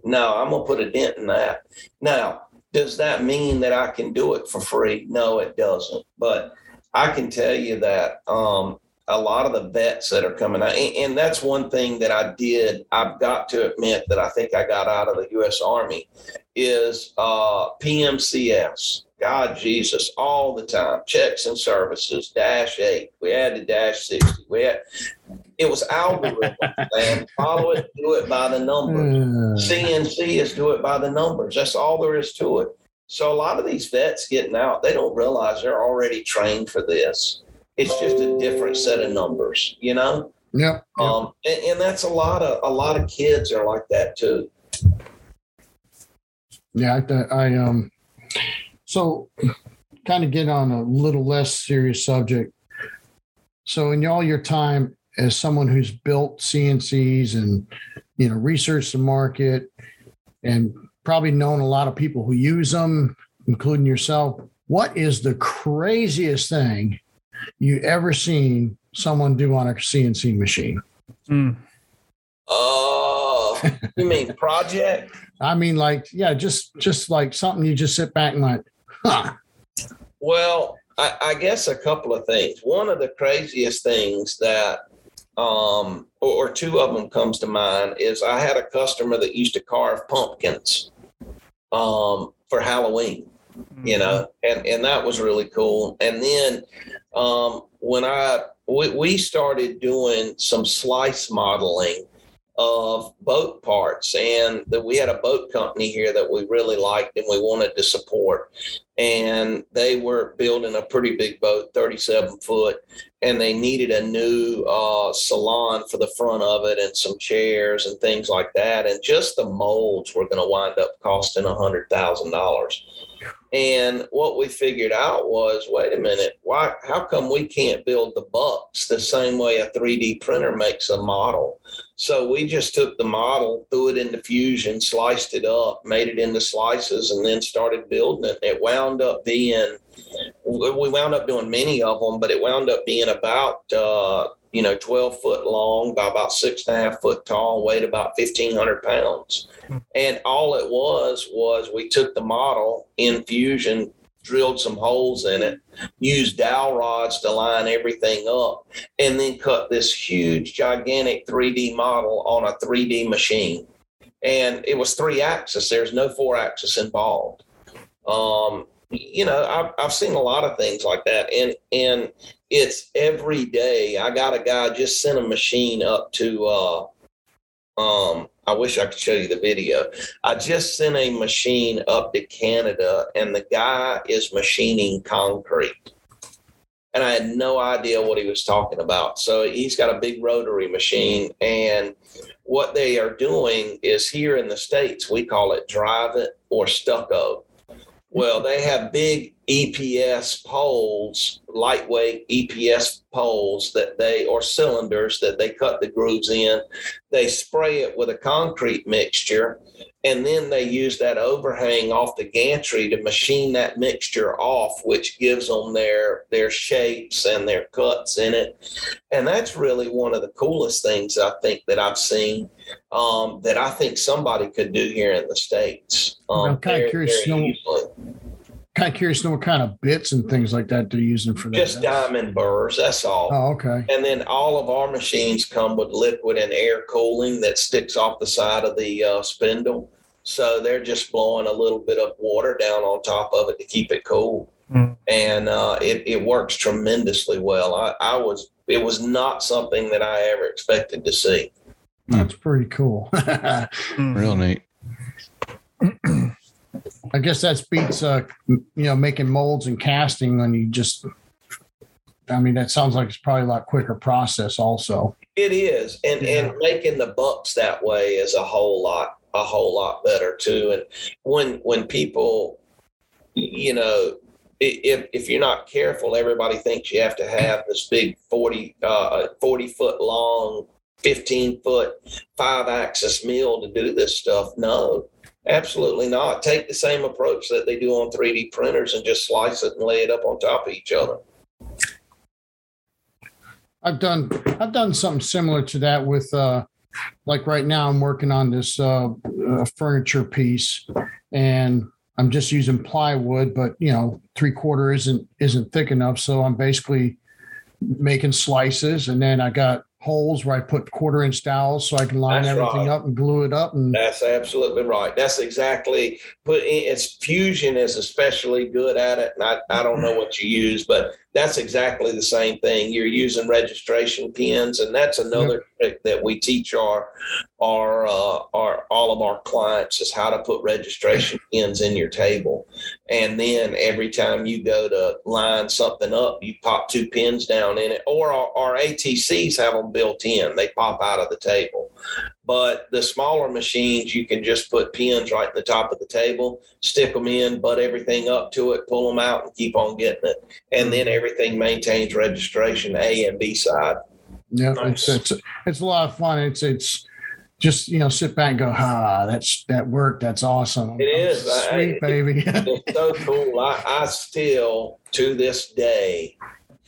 no i'm gonna put a dent in that. Now does that mean that i can do it for free? No it doesn't. But i can tell you that um, a lot of the vets that are coming out. And, that's one thing that I did. I've got to admit that I think I got out of the U.S. Army is uh, PMCS. God, Jesus, all the time. Checks and services, dash eight. We had the dash 60. We had, it was algorithm, [laughs] man. Follow it, do it by the numbers. CNC is do it by the numbers. That's all there is to it. So a lot of these vets getting out, they don't realize they're already trained for this. It's just a different set of numbers, you know? Yeah. Um, and, and that's a lot of a lot of kids are like that too. Yeah, I, I um so kind of get on a little less serious subject. So in all your time as someone who's built CNCs and you know researched the market and probably known a lot of people who use them, including yourself, what is the craziest thing you ever seen someone do on a CNC machine? Mm. Oh, you mean project? [laughs] I mean, like, yeah, just just like something you just sit back and like, huh. Well, I, I guess a couple of things. One of the craziest things that um, or, or, two of them comes to mind is I had a customer that used to carve pumpkins um, for Halloween, mm-hmm. you know, and, and that was really cool. And then um, when I we, we started doing some slice modeling of boat parts and that we had a boat company here that we really liked and we wanted to support and they were building a pretty big boat 37 foot and they needed a new uh, salon for the front of it and some chairs and things like that and just the molds were going to wind up costing a hundred thousand dollars and what we figured out was, wait a minute, why? How come we can't build the bucks the same way a 3D printer makes a model? So we just took the model, threw it into Fusion, sliced it up, made it into slices, and then started building it. It wound up being, we wound up doing many of them, but it wound up being about uh, you know, 12 foot long by about six and a half foot tall, weighed about 1,500 pounds. Hmm. And all it was, was we took the model in Fusion, drilled some holes in it, used dowel rods to line everything up, and then cut this huge, gigantic 3D model on a 3D machine. And it was three axis, there's no four axis involved. Um, you know, I've, I've seen a lot of things like that. And, and it's every day. I got a guy just sent a machine up to, uh, um, I wish I could show you the video. I just sent a machine up to Canada and the guy is machining concrete. And I had no idea what he was talking about. So he's got a big rotary machine. And what they are doing is here in the States, we call it Dryvit or stucco. Well, they have big EPS poles, lightweight EPS poles that they, or cylinders that they cut the grooves in. They spray it with a concrete mixture and then they use that overhang off the gantry to machine that mixture off which gives them their their shapes and their cuts in it and that's really one of the coolest things i think that i've seen um, that i think somebody could do here in the states um, i'm kind of curious to know kind of curious to know what kind of bits and things like that they're using for that. Just diamond burrs, that's all. Oh, okay. And then all of our machines come with liquid and air cooling that sticks off the side of the uh, spindle. So they're just blowing a little bit of water down on top of it to keep it cool. Mm. And uh, it, it works tremendously well. I, I was it was not something that I ever expected to see. That's pretty cool. [laughs] Real neat. I guess that beats uh, you know making molds and casting when you just. I mean, that sounds like it's probably a lot quicker process. Also, it is, and yeah. and making the bucks that way is a whole lot a whole lot better too. And when when people, you know, if if you're not careful, everybody thinks you have to have this big 40, uh, 40 foot long, 15 foot, five axis mill to do this stuff. No, Absolutely not. Take the same approach that they do on 3D printers and just slice it and lay it up on top of each other. I've done I've done something similar to that with uh like right now I'm working on this uh, uh furniture piece and I'm just using plywood, but you know, three quarter isn't isn't thick enough. So I'm basically making slices and then I got holes where I put quarter inch dowels so I can line That's everything right. up and glue it up. And That's absolutely right. That's exactly put it's fusion is especially good at it. And I, I don't know what you use, but that's exactly the same thing. You're using registration pins, and that's another yep. trick that we teach our our uh, our all of our clients is how to put registration [laughs] pins in your table. And then every time you go to line something up, you pop two pins down in it, or our, our ATCs have them built in. They pop out of the table. But the smaller machines, you can just put pins right at the top of the table, stick them in, butt everything up to it, pull them out, and keep on getting it. And then everything maintains registration A and B side. Yeah, nice. it's, it's it's a lot of fun. It's it's just you know sit back and go, ah, that's that worked. That's awesome. It is sweet, I, baby. it's so cool. I, I still to this day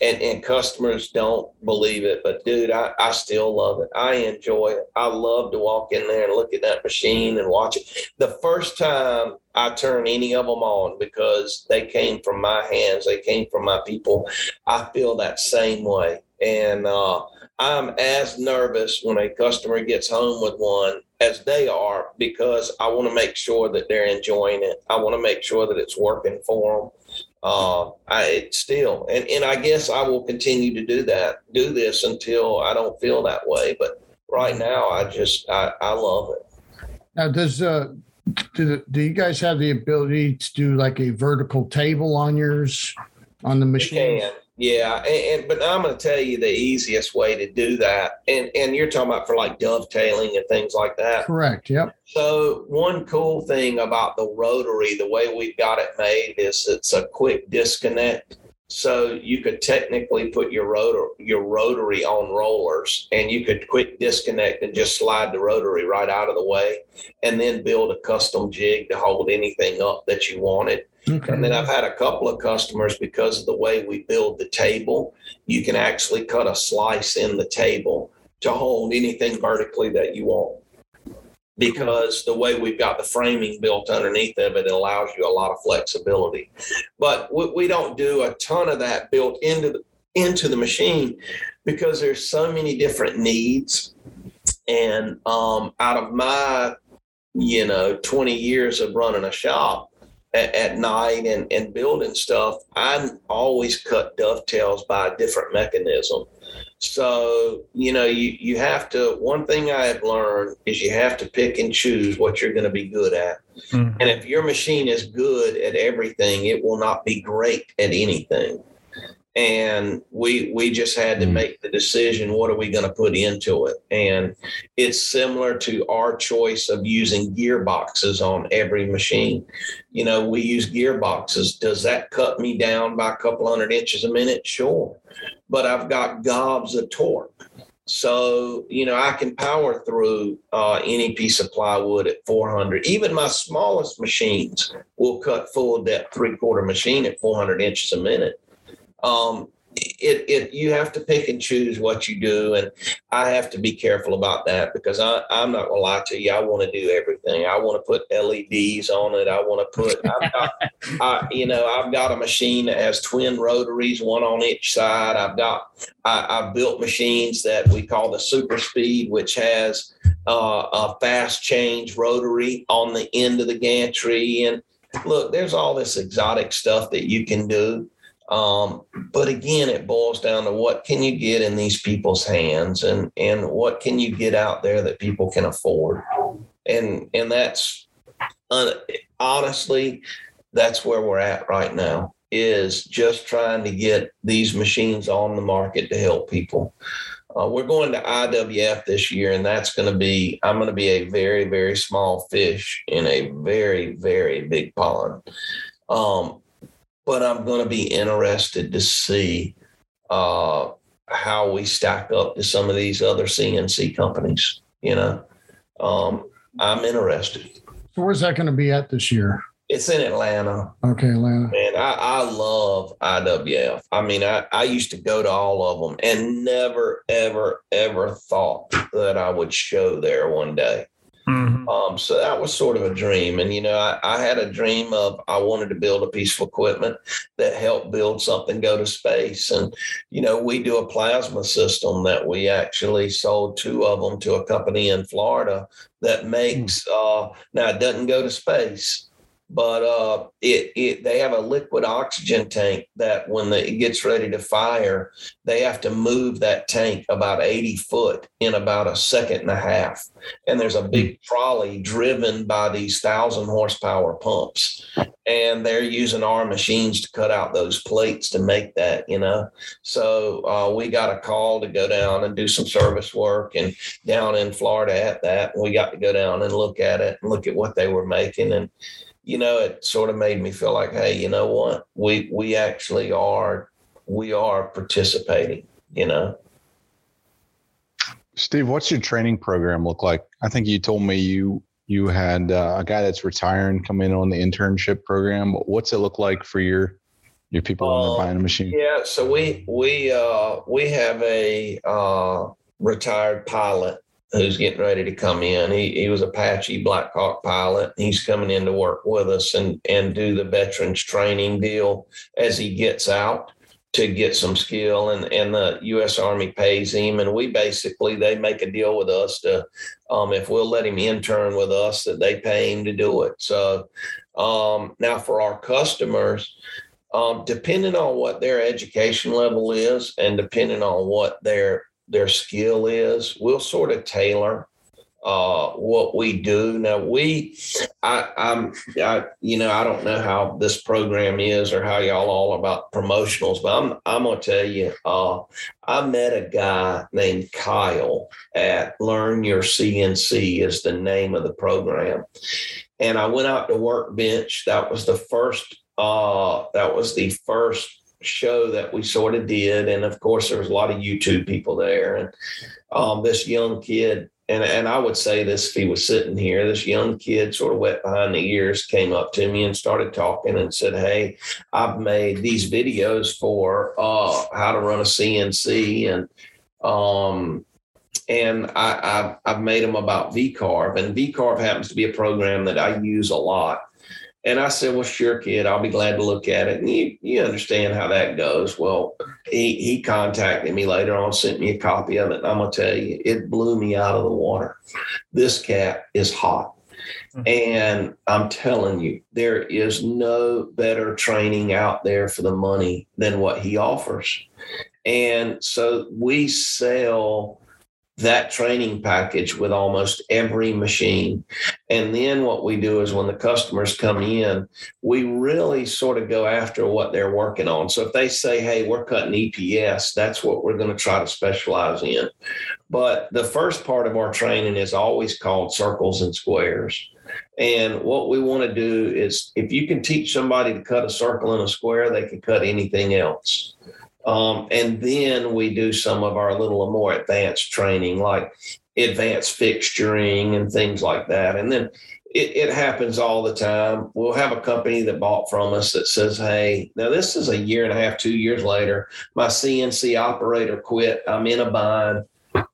and, and customers don't believe it, but dude, I, I still love it. I enjoy it. I love to walk in there and look at that machine and watch it. The first time I turn any of them on because they came from my hands, they came from my people, I feel that same way. And uh, I'm as nervous when a customer gets home with one as they are because I want to make sure that they're enjoying it. I want to make sure that it's working for them uh, I still, and, and I guess I will continue to do that, do this until I don't feel that way. But right now, I just I, I love it. Now, does uh, do, do you guys have the ability to do like a vertical table on yours on the You machine? can. Yeah, and, and but I'm going to tell you the easiest way to do that, and and you're talking about for like dovetailing and things like that. Correct. Yep. So one cool thing about the rotary, the way we've got it made, is it's a quick disconnect. So you could technically put your rotor your rotary on rollers, and you could quick disconnect and just slide the rotary right out of the way, and then build a custom jig to hold anything up that you wanted. Okay. And then I've had a couple of customers because of the way we build the table, you can actually cut a slice in the table to hold anything vertically that you want. Because the way we've got the framing built underneath of it, it allows you a lot of flexibility. But we, we don't do a ton of that built into the into the machine because there's so many different needs. And um, out of my, you know, 20 years of running a shop, at, at night and, and building stuff, I always cut dovetails by a different mechanism. So, you know, you, you have to, one thing I have learned is you have to pick and choose what you're going to be good at. Mhm. And if your machine is good at everything, it will not be great at anything. And we we just had to Mm. make the decision what are we going to put into it? And it's similar to our choice of using gearboxes on every machine. You know, we use gearboxes. Does that cut me down by a couple hundred inches a minute? Sure. But I've got gobs of torque. So, you know, I can power through uh, any piece of plywood at 400. Even my smallest machines will cut full depth three quarter machine at 400 inches a minute. Um, it, it, you have to pick and choose what you do. And I have to be careful about that because I, I'm not going to lie to you. I want to do everything. I want to put LEDs on it. I want to put, I've got, I, you know, I've got a machine that has twin rotaries, one on each side. I've got, I, I've built machines that we call the super speed, which has uh, a fast change rotary on the end of the gantry. And look, there's all this exotic stuff that you can do. Um, but again, it boils down to what can you get in these people's hands and, and what can you get out there that people can afford? And, and that's uh, honestly, that's where we're at right now is just trying to get these machines on the market to help people. Uh, we're going to IWF this year, and that's going to be, I'm going to be a very, very small fish in a very, very big pond. Um, but I'm going to be interested to see uh, how we stack up to some of these other CNC companies. You know, um, I'm interested. So where's that going to be at this year? It's in Atlanta. Okay, Atlanta. Man, I, I love IWF. I mean, I, I used to go to all of them and never, ever, ever thought that I would show there one day. Mhm. Um, so that was sort of a dream. And, you know, I, I had a dream of I wanted to build a piece of equipment that helped build something go to space. And, you know, we do a plasma system that we actually sold two of them to a company in Florida that makes, uh, now it doesn't go to space, but uh, it, it they have a liquid oxygen tank that when the, it gets ready to fire, they have to move that tank about 80 foot in about a second and a half. And there's a big trolley driven by these thousand horsepower pumps. And they're using our machines to cut out those plates to make that you know? So uh, we got a call to go down and do some service work and down in florida at that. We got to go down and look at it and look at what they were making and you know it sort of made me feel like hey you know what we we actually are we are participating you know Steve, what's your training program look like? I think you told me you you had uh, a guy that's retiring come in on the internship program. What's it look like for your your people when Um, they're buying a machine? Yeah, so we we uh we have a uh retired pilot who's getting ready to come in. He he was Apache Black Hawk pilot. He's coming in to work with us and and do the veterans training deal as he gets out to get some skill and and the US Army pays him and we basically they make a deal with us to um if we'll let him intern with us that they pay him to do it. So um now for our customers um, depending on what their education level is and depending on what their their skill is, we'll sort of tailor uh, what we do. Now we, I, I'm, I, you know, I don't know how this program is or how y'all all about promotionals, but I'm, I'm gonna tell you, uh, I met a guy named Kyle at Learn Your CNC is the name of the program, and I went out to Workbench. That was the first, uh, that was the first show that we sort of did, and of course there was a lot of YouTube people there, and um, this young kid and and I would say this if he was sitting here, this young kid, sort of wet behind the ears, came up to me and started talking and said, "Hey, I've made these videos for uh, how to run a CNC and um." And I, I've, I've made them about VCarve, and VCarve happens to be a program that I use a lot. And I said, Well, sure, kid, I'll be glad to look at it. And you, you understand how that goes. Well, he, he contacted me later on, sent me a copy of it. And I'm going to tell you, it blew me out of the water. This cat is hot. Mm-hmm. And I'm telling you, there is no better training out there for the money than what he offers. And so we sell that training package with almost every machine. And then what we do is when the customers come in, we really sort of go after what they're working on. So if they say, hey, we're cutting EPS, that's what we're going to try to specialize in. But the first part of our training is always called circles and squares. And what we want to do is if you can teach somebody to cut a circle and a square, they can cut anything else. Um, and then we do some of our little more advanced training, like advanced fixturing and things like that. And then it, it, happens all the time. We'll have a company that bought from us that says, Hey, now this is a year and a half, two years later. My CNC operator quit. I'm in a bind.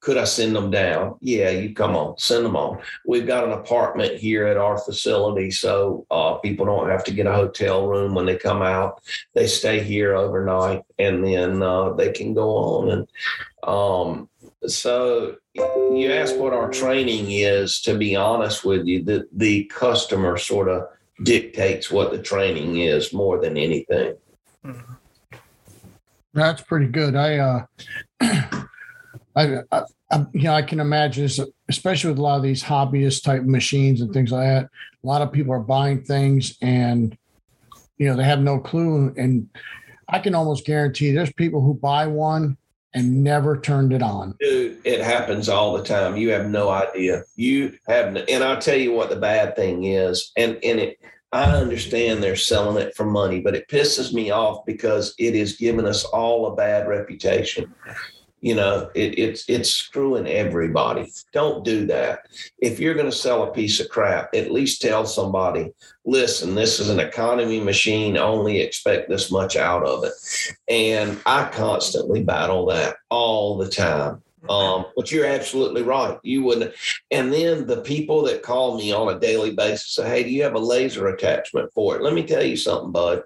Could I send them down? Yeah, you come on, send them on. We've got an apartment here at our facility, so uh, people don't have to get a hotel room when they come out. They stay here overnight, and then uh, they can go on. And um, so, you ask what our training is. To be honest with you, the the customer sort of dictates what the training is more than anything. That's pretty good. I uh [clears throat] I, I, I, you know, I can imagine, especially with a lot of these hobbyist type machines and things like that. A lot of people are buying things and, you know, they have no clue. And I can almost guarantee there's people who buy one and never turned it on. Dude, it happens all the time. You have no idea. You have, no, and I'll tell you what the bad thing is. And and it, I understand they're selling it for money, but it pisses me off because it is giving us all a bad reputation you know it, it's it's screwing everybody. Don't do that. If you're going to sell a piece of crap at least tell somebody listen this is an economy machine. Only expect this much out of it. And i constantly battle that all the time [laughs] um, but you're absolutely right. You wouldn't. And then the people that call me on a daily basis say, Hey, do you have a laser attachment for it? Let me tell you something, bud.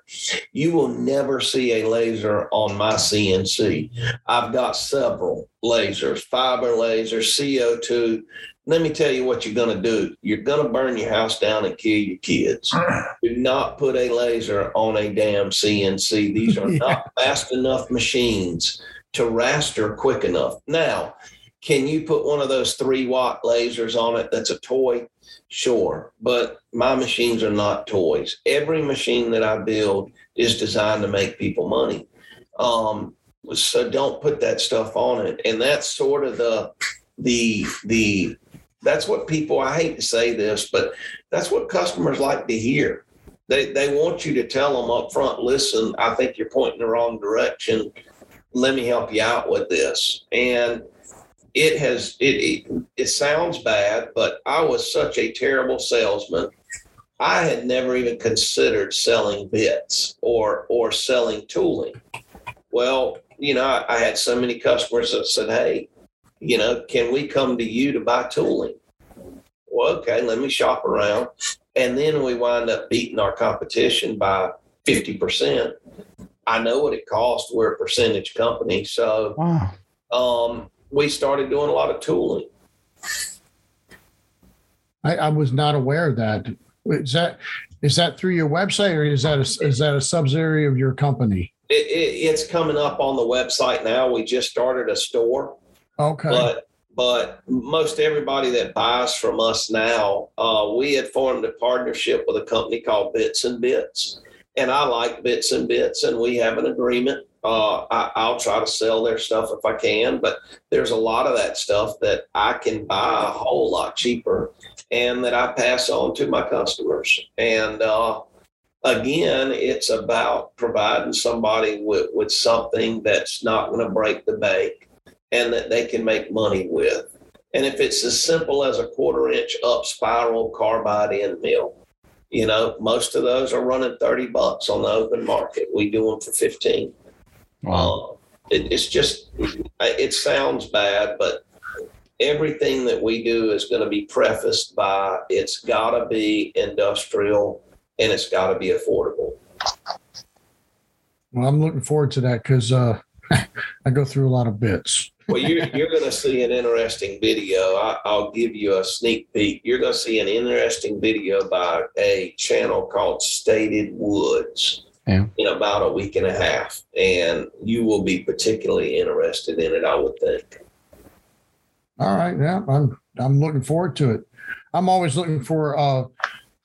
You will never see a laser on my CNC. I've got several lasers, fiber lasers, CO2. Let me tell you what you're going to do. You're going to burn your house down and kill your kids. Do not put a laser on a damn CNC. These are [laughs] not fast enough machines to raster quick enough. Now, can you put one of those three watt lasers on it that's a toy? Sure, but my machines are not toys. Every machine that I build is designed to make people money. Um, so don't put that stuff on it. And that's sort of the the the that's what people I hate to say this, but that's what customers like to hear. They they want you to tell them up front, listen, I think you're pointing the wrong direction let me help you out with this. And it has it, it, sounds bad, but I was such a terrible salesman. I had never even considered selling bits or or selling tooling. Well, you know, I, I had so many customers that said, "Hey, you know, can we come to you to buy tooling?" Well, okay, let me shop around, and then we wind up beating our competition by fifty percent I know what it costs. We're a percentage company, so wow. um, we started doing a lot of tooling. I, I, was not aware of that. Is that is that through your website, or is that a, is that a subsidiary of your company? It, it, it's coming up on the website now. We just started a store. Okay. But but most everybody that buys from us now, uh, we had formed a partnership with a company called Bits and Bits, and I like Bits and Bits, and we have an agreement. Uh, I, will try to sell their stuff if I can, but there's a lot of that stuff that I can buy a whole lot cheaper, and that I pass on to my customers. And uh, again, it's about providing somebody with, with something that's not going to break the bank and that they can make money with. And if it's as simple as a quarter inch up spiral carbide end mill, you know, most of those are running 30 bucks on the open market. We do them for 15. Wow. Uh, it, it's just, it sounds bad, but everything that we do is going to be prefaced by it's got to be industrial and it's got to be affordable. Well, I'm looking forward to that because uh, [laughs] I go through a lot of bits well, you're, you're going to see an interesting video. I, will give you a sneak peek. You're going to see an interesting video by a channel called Stated Woods yeah. in about a week and a half. And you will be particularly interested in it, I would think. All right. Yeah. I'm, I'm looking forward to it. I'm always looking for, uh,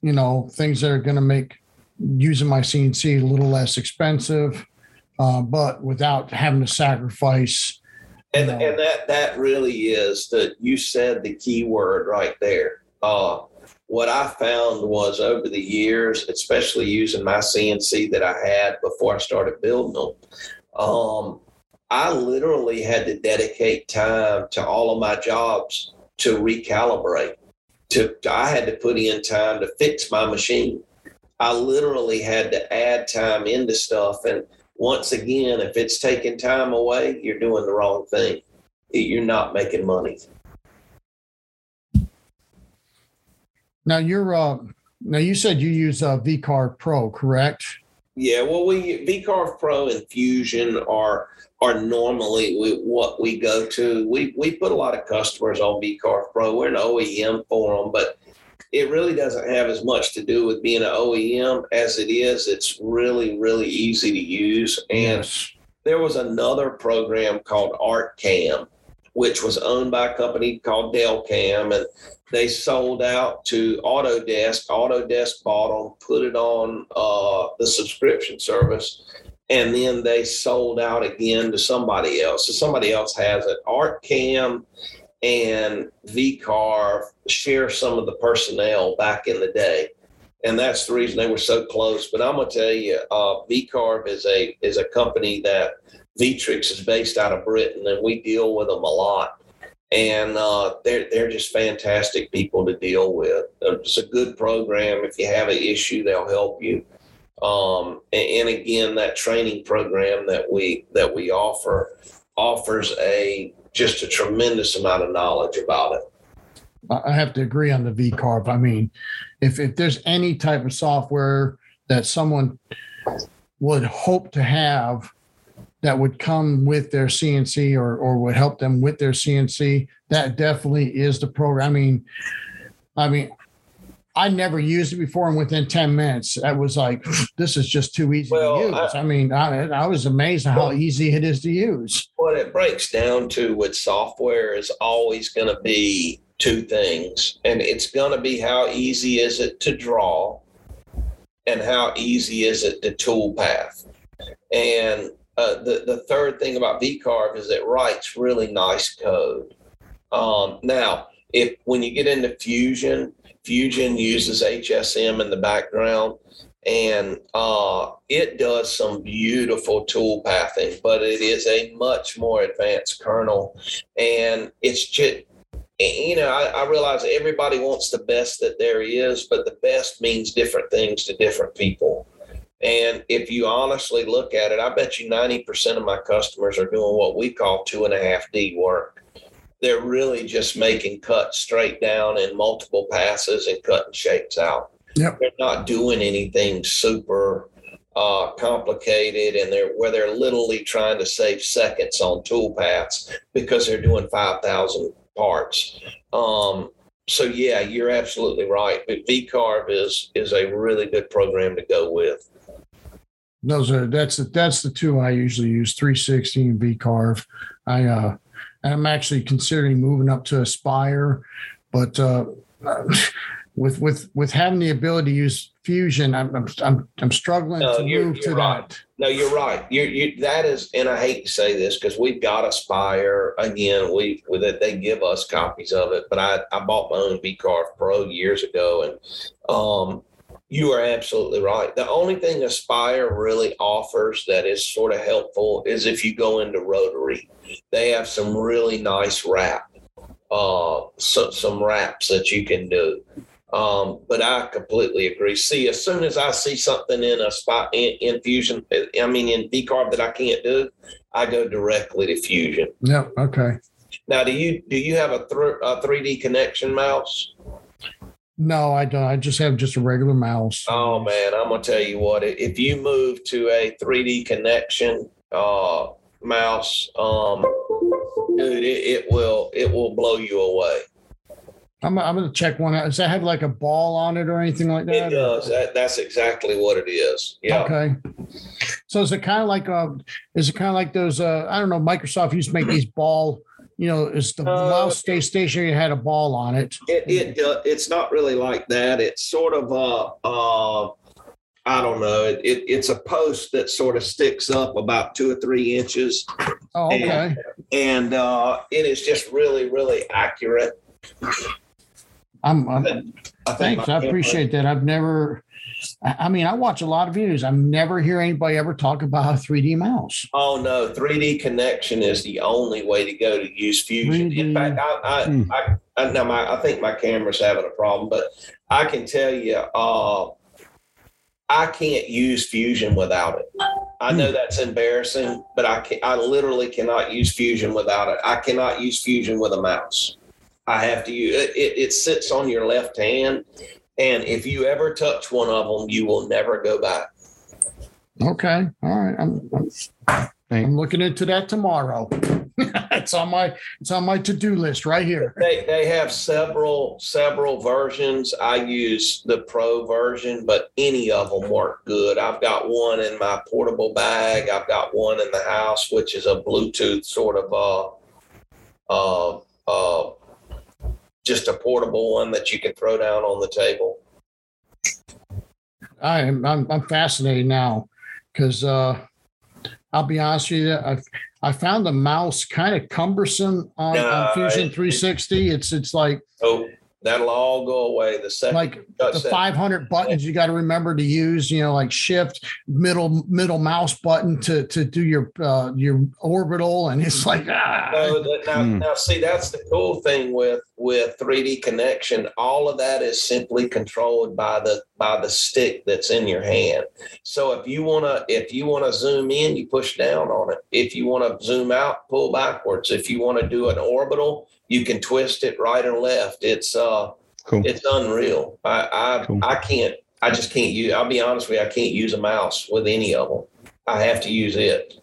you know, things that are going to make using my CNC a little less expensive, uh, but without having to sacrifice and and that that really is that you said the key word right there. Uh, what I found was over the years, especially using my CNC that I had before I started building them, um, I literally had to dedicate time to all of my jobs to recalibrate. To, to I had to put in time to fix my machine. I literally had to add time into stuff and once again, if it's taking time away, you're doing the wrong thing. You're not making money. Now you're uh, now you said you use uh, VCarve Pro, correct? Yeah, well, we VCarve Pro and Fusion are are normally we, what we go to. We we put a lot of customers on VCarve Pro. We're an OEM for them, but it really doesn't have as much to do with being an OEM as it is. It's really, really easy to use. And yes. there was another program called ArtCam, which was owned by a company called Delcam, and they sold out to Autodesk. Autodesk bought them, put it on uh, the subscription service, and then they sold out again to somebody else. So somebody else has it. ArtCam and VCarve share some of the personnel back in the day. And that's the reason they were so close. But I'm gonna tell you, uh, VCarve is a is a company that Vectric is based out of Britain, and we deal with them a lot. And uh, they're they're just fantastic people to deal with. It's a good program. If you have an issue, they'll help you. Um, and, and again, that training program that we that we offer offers a just a tremendous amount of knowledge about it. I have to agree on the VCarve. I mean, if if there's any type of software that someone would hope to have that would come with their CNC or or would help them with their CNC, that definitely is the program. I mean, I never used it before, and within ten minutes, I was like, [sighs] "This is just too easy well, to use." I, I mean, I, I, was amazed at how easy it is to use. What it breaks down to with software is always going to be two things, and it's going to be how easy is it to draw, and how easy is it to toolpath. And uh, the the third thing about VCarve is it writes really nice code. Um, now, if when you get into Fusion Fusion uses HSM in the background and uh, it does some beautiful tool pathing, but it is a much more advanced kernel. And it's just, you know, I, I realize everybody wants the best that there is, but the best means different things to different people. And if you honestly look at it, I bet you 90% of my customers are doing what we call two and a half D work they're really just making cuts straight down in multiple passes and cutting shapes out. Yep. They're not doing anything super uh, complicated, and they're where they're literally trying to save seconds on tool paths because they're doing five thousand parts. Um, so yeah, you're absolutely right. But VCarve is is a really good program to go with. Those are that's the that's the two I usually use, 360 and VCarve. I uh and I'm actually considering moving up to Aspire, but uh, [laughs] with with with having the ability to use Fusion, I'm I'm I'm, I'm struggling No, to you're- move to right. that. No, you're right. You you that is, and I hate to say this because we've got Aspire again. We with it, they give us copies of it, but I I bought my own V Carve Pro years ago, and um, you are absolutely right. The only thing Aspire really offers that is sort of helpful is if you go into Rotary, they have some really nice wrap, uh, so, some wraps that you can do. Um, but I completely agree. See, as soon as I see something in a spot in, in Fusion, I mean in VCarve that I can't do, I go directly to Fusion. Yep. Okay. Now, do you do you have a 3Dconnexion mouse? No, I don't. I just have just a regular mouse. Oh man, I'm gonna tell you what. If you move to a 3Dconnexion uh, mouse, um, dude, it, it will it will blow you away. I'm, I'm going to check one out. Does that have like a ball on it or anything like that? It does. That, that's exactly what it is. Yeah. Okay. So is it kind of like uh is it kind of like those uh I don't know Microsoft used to make these ball you know is the Uh, mouse stay stationary had a ball on it. It, it uh, it's not really like that. It's sort of uh uh I don't know. It, it it's a post that sort of sticks up about two or three inches, Oh okay. and uh, it is just really really accurate. I'm, I'm I think thanks. I appreciate that. I've never I I mean I watch a lot of videos. I never hear anybody ever talk about a 3D mouse. Oh no, 3Dconnexion is the only way to go to use Fusion. 3D. In fact, I I, Hmm. I, I, now my, I think my camera's having a problem, but I can tell you, uh, I can't use Fusion without it. I know that's embarrassing, but I can I literally cannot use Fusion without it. I cannot use Fusion with a mouse. I have to use it. It, it sits on your left hand, and if you ever touch one of them, you will never go back. Okay. All right. I'm I'm, I'm looking into that tomorrow. [laughs] it's on my it's on my to-do list right here. They they have several several versions. I use the pro version, but any of them work good. I've got one in my portable bag. I've got one in the house, which is a Bluetooth sort of uh uh uh just a portable one that you can throw down on the table. I am I'm, I'm fascinated now because uh, I'll be honest with you, I I found the mouse kind of cumbersome on, No, on Fusion it- 360. 360. It's it's like Oh, that'll all go away the second. like the that. 500 buttons you got to remember to use. You know, like shift middle middle mouse button to to do your uh, your orbital, and it's like ah. No, that, now, Hmm. now, see, that's the cool thing with with 3Dconnexion. All of that is simply controlled by the by the stick that's in your hand. So if you wanna if you wanna zoom in, you push down on it. If you wanna zoom out, pull backwards. If you wanna do an orbital, you can twist it right or left. It's uh, Cool. it's unreal. I I, Cool. I can't. I just can't use. I'll be honest with you. I can't use a mouse with any of them. I have to use it.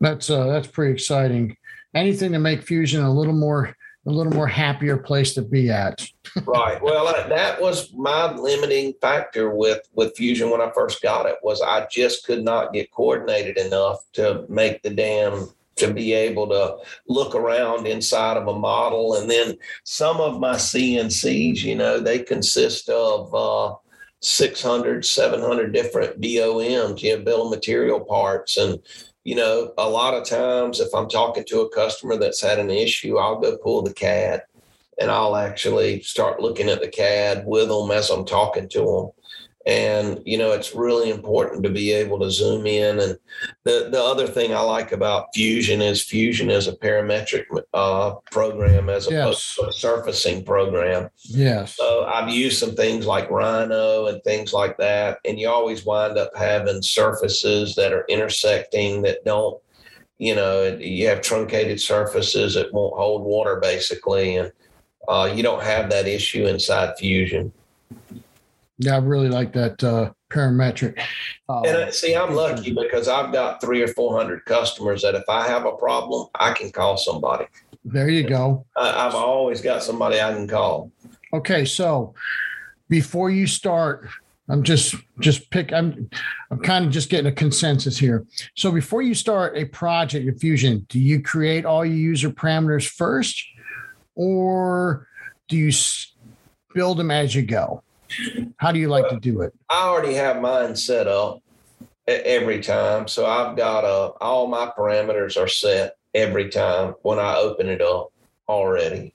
That's uh, that's pretty exciting. Anything to make Fusion a little more a little more happier place to be at. [laughs] right well that was my limiting factor with with fusion when i first got it was i just could not get coordinated enough to make the damn to be able to look around inside of a model and then some of my cncs you know they consist of uh 600 700 different boms you know bill of material parts and you know a lot of times if i'm talking to a customer that's had an issue i'll go pull the cad and I'll actually start looking at the CAD with them as I'm talking to them. And you know, it's really important to be able to zoom in. And the the other thing I like about Fusion is Fusion is a parametric uh, program as opposed Yes. to a surfacing program. Yes. So I've used some things like Rhino and things like that, and you always wind up having surfaces that are intersecting that don't, you know, you have truncated surfaces that won't hold water basically, and uh, you don't have that issue inside Fusion. Yeah, I really like that uh, parametric. Uh, And I, see, I'm lucky because I've got three or four hundred customers that if I have a problem, I can call somebody. there you go. I, I've always got somebody I can call. Okay, so before you start I'm just just pick. I'm I'm kind of just getting a consensus here. So before you start a project in Fusion, do you create all your user parameters first, or do you build them as you go? How do you like to do it? I already have mine set up every time, so I've got uh, all my parameters are set every time when I open it up already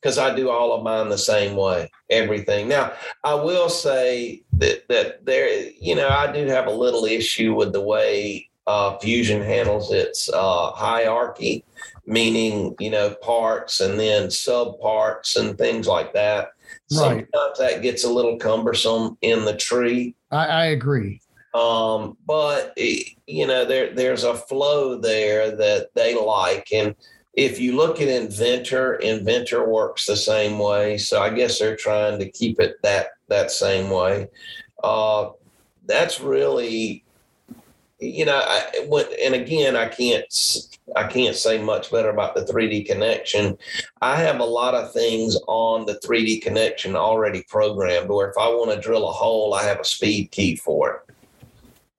because I do all of mine the same way, everything. Now, I will say that that there, you know, I do have a little issue with the way uh, Fusion handles its uh, hierarchy, meaning you know parts and then subparts and things like that. Right. Sometimes that gets a little cumbersome in the tree. I, I agree. Um, but it, you know, there there's a flow there that they like, and if you look at Inventor, Inventor works the same way. So I guess they're trying to keep it that that same way. Uh, that's really, you know, I, when, and again, I can't I can't say much better about the 3Dconnexion. I have a lot of things on the 3Dconnexion already programmed. Where if I want to drill a hole, I have a speed key for it.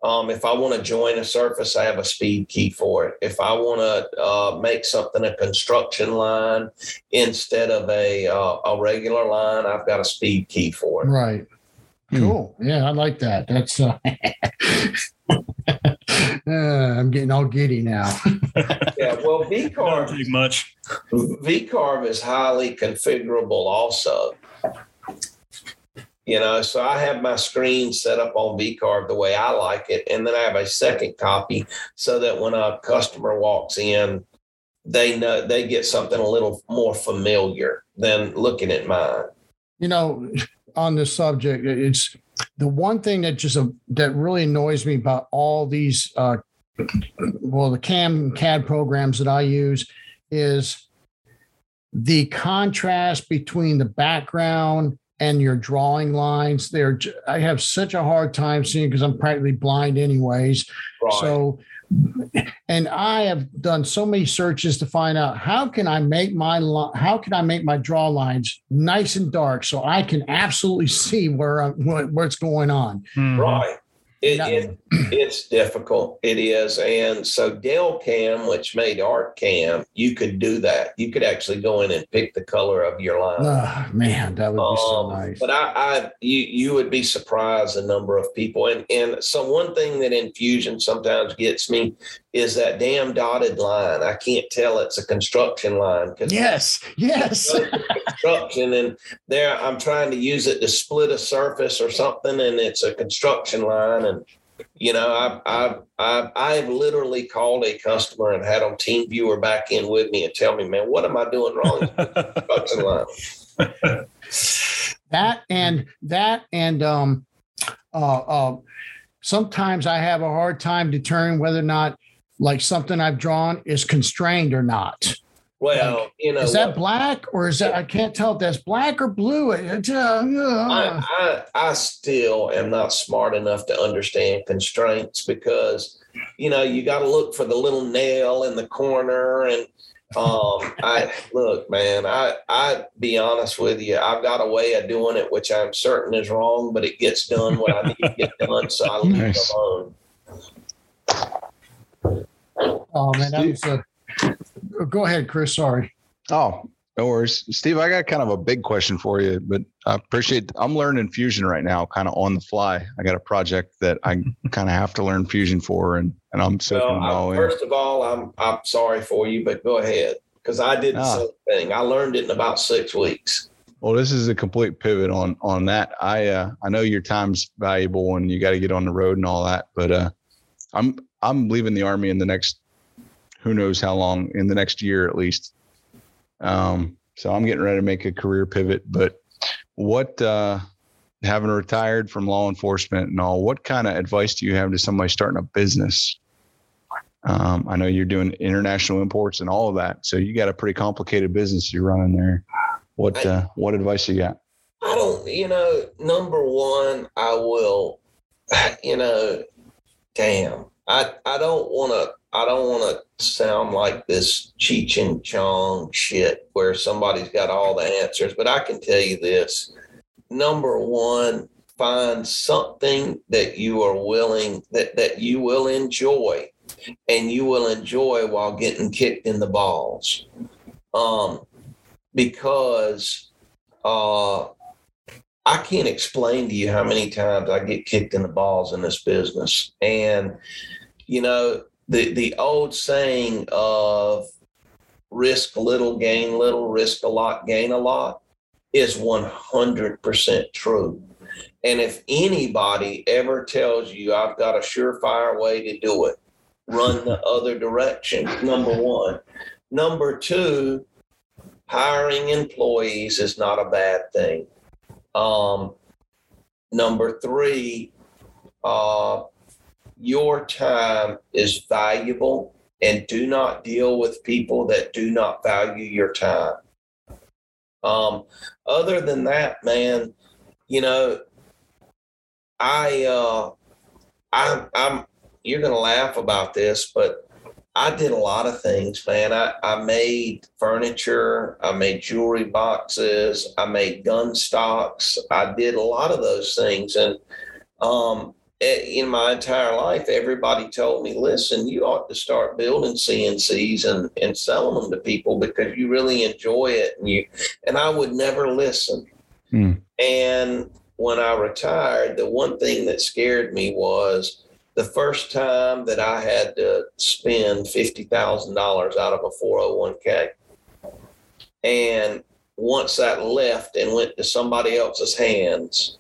Um, if I want to join a surface, I have a speed key for it. If I want to uh, make something a construction line instead of a uh, a regular line, I've got a speed key for it. Right. Cool. Mm. Yeah, I like that. That's. Uh, [laughs] uh, [laughs] I'm getting all giddy now. [laughs] yeah. Well, VCarve. much. VCarve is highly configurable, also you know so i have my screen set up on vcarve the way i like it and then i have a second copy so that when a customer walks in they know they get something a little more familiar than looking at mine you know on this subject it's the one thing that just uh, that really annoys me about all these uh well the cam cad programs that i use is the contrast between the background and your drawing lines. There, I have such a hard time seeing because I'm practically blind, anyways. Right. So, and I have done so many searches to find out how can I make my how can I make my draw lines nice and dark so I can absolutely see where I'm, what's going on. Mm-hmm. Right. It, it, it's difficult. It is. And so Delcam, which made ArtCam, you could do that. You could actually go in and pick the color of your line. Oh, man, that would be um, so nice. But I, I you you would be surprised the number of people. And and so one thing that Infusion sometimes gets me is that damn dotted line. I can't tell it's a construction line. Yes, yes. [laughs] construction, and there I'm trying to use it to split a surface or something, and it's a construction line. And you know, I've I've I've, I've literally called a customer and had them TeamViewer back in with me and tell me, man, what am I doing wrong? construction line. [laughs] that and that and um uh uh sometimes I have a hard time determining whether or not like something I've drawn is constrained or not. Well, like, you know, is that what, black or is that I can't tell if that's black or blue. Uh, uh, I, I, I still am not smart enough to understand constraints because you know you got to look for the little nail in the corner and um [laughs] I look man I I be honest with you I've got a way of doing it which I'm certain is wrong but it gets done what I need to get done so I leave nice. it alone. Oh man, that was a. Go ahead, Chris. Sorry. Oh, no worries, Steve. I got kind of a big question for you, but I appreciate. I'm learning Fusion right now, kind of on the fly. I got a project that I [laughs] kind of have to learn Fusion for, and and I'm soaking well, all First of all, I'm I'm sorry for you, but go ahead because I did the ah. same thing. I learned it in about six weeks. Well, this is a complete pivot on on that. I uh, I know your time's valuable and you got to get on the road and all that, but uh, I'm I'm leaving the army in the next who knows how long in the next year at least. Um, so I'm getting ready to make a career pivot. But what, uh, having retired from law enforcement and all, what kind of advice do you have to somebody starting a business? Um, I know you're doing international imports and all of that, so you got a pretty complicated business you're running there. What uh, what advice you got? I don't, you know, number one, I will, [sighs] you know, damn, I I don't want to I don't want to sound like this Cheech and Chong shit where somebody's got all the answers, but I can tell you this. Number one, find something that you are willing that that you will enjoy and you will enjoy while getting kicked in the balls um because uh I can't explain to you how many times I get kicked in the balls in this business. And, you know, the, the old saying of risk little, gain little, risk a lot, gain a lot is 100% true. And if anybody ever tells you I've got a surefire way to do it, run the [laughs] other direction, number one. Number two, hiring employees is not a bad thing. Um, number three, uh, your time is valuable and do not deal with people that do not value your time. Um, other than that, man, you know, I, uh, I, I'm, you're going to laugh about this, but I did a lot of things, man. I, I made furniture, I made jewelry boxes, I made gun stocks. I did a lot of those things. And um, in my entire life, everybody told me, listen, you ought to start building CNCs and, and selling them to people because you really enjoy it. And you and I would never listen. Hmm. And when I retired, the one thing that scared me was the first time that I had to spend $50,000 out of a 401k. And once that left and went to somebody else's hands,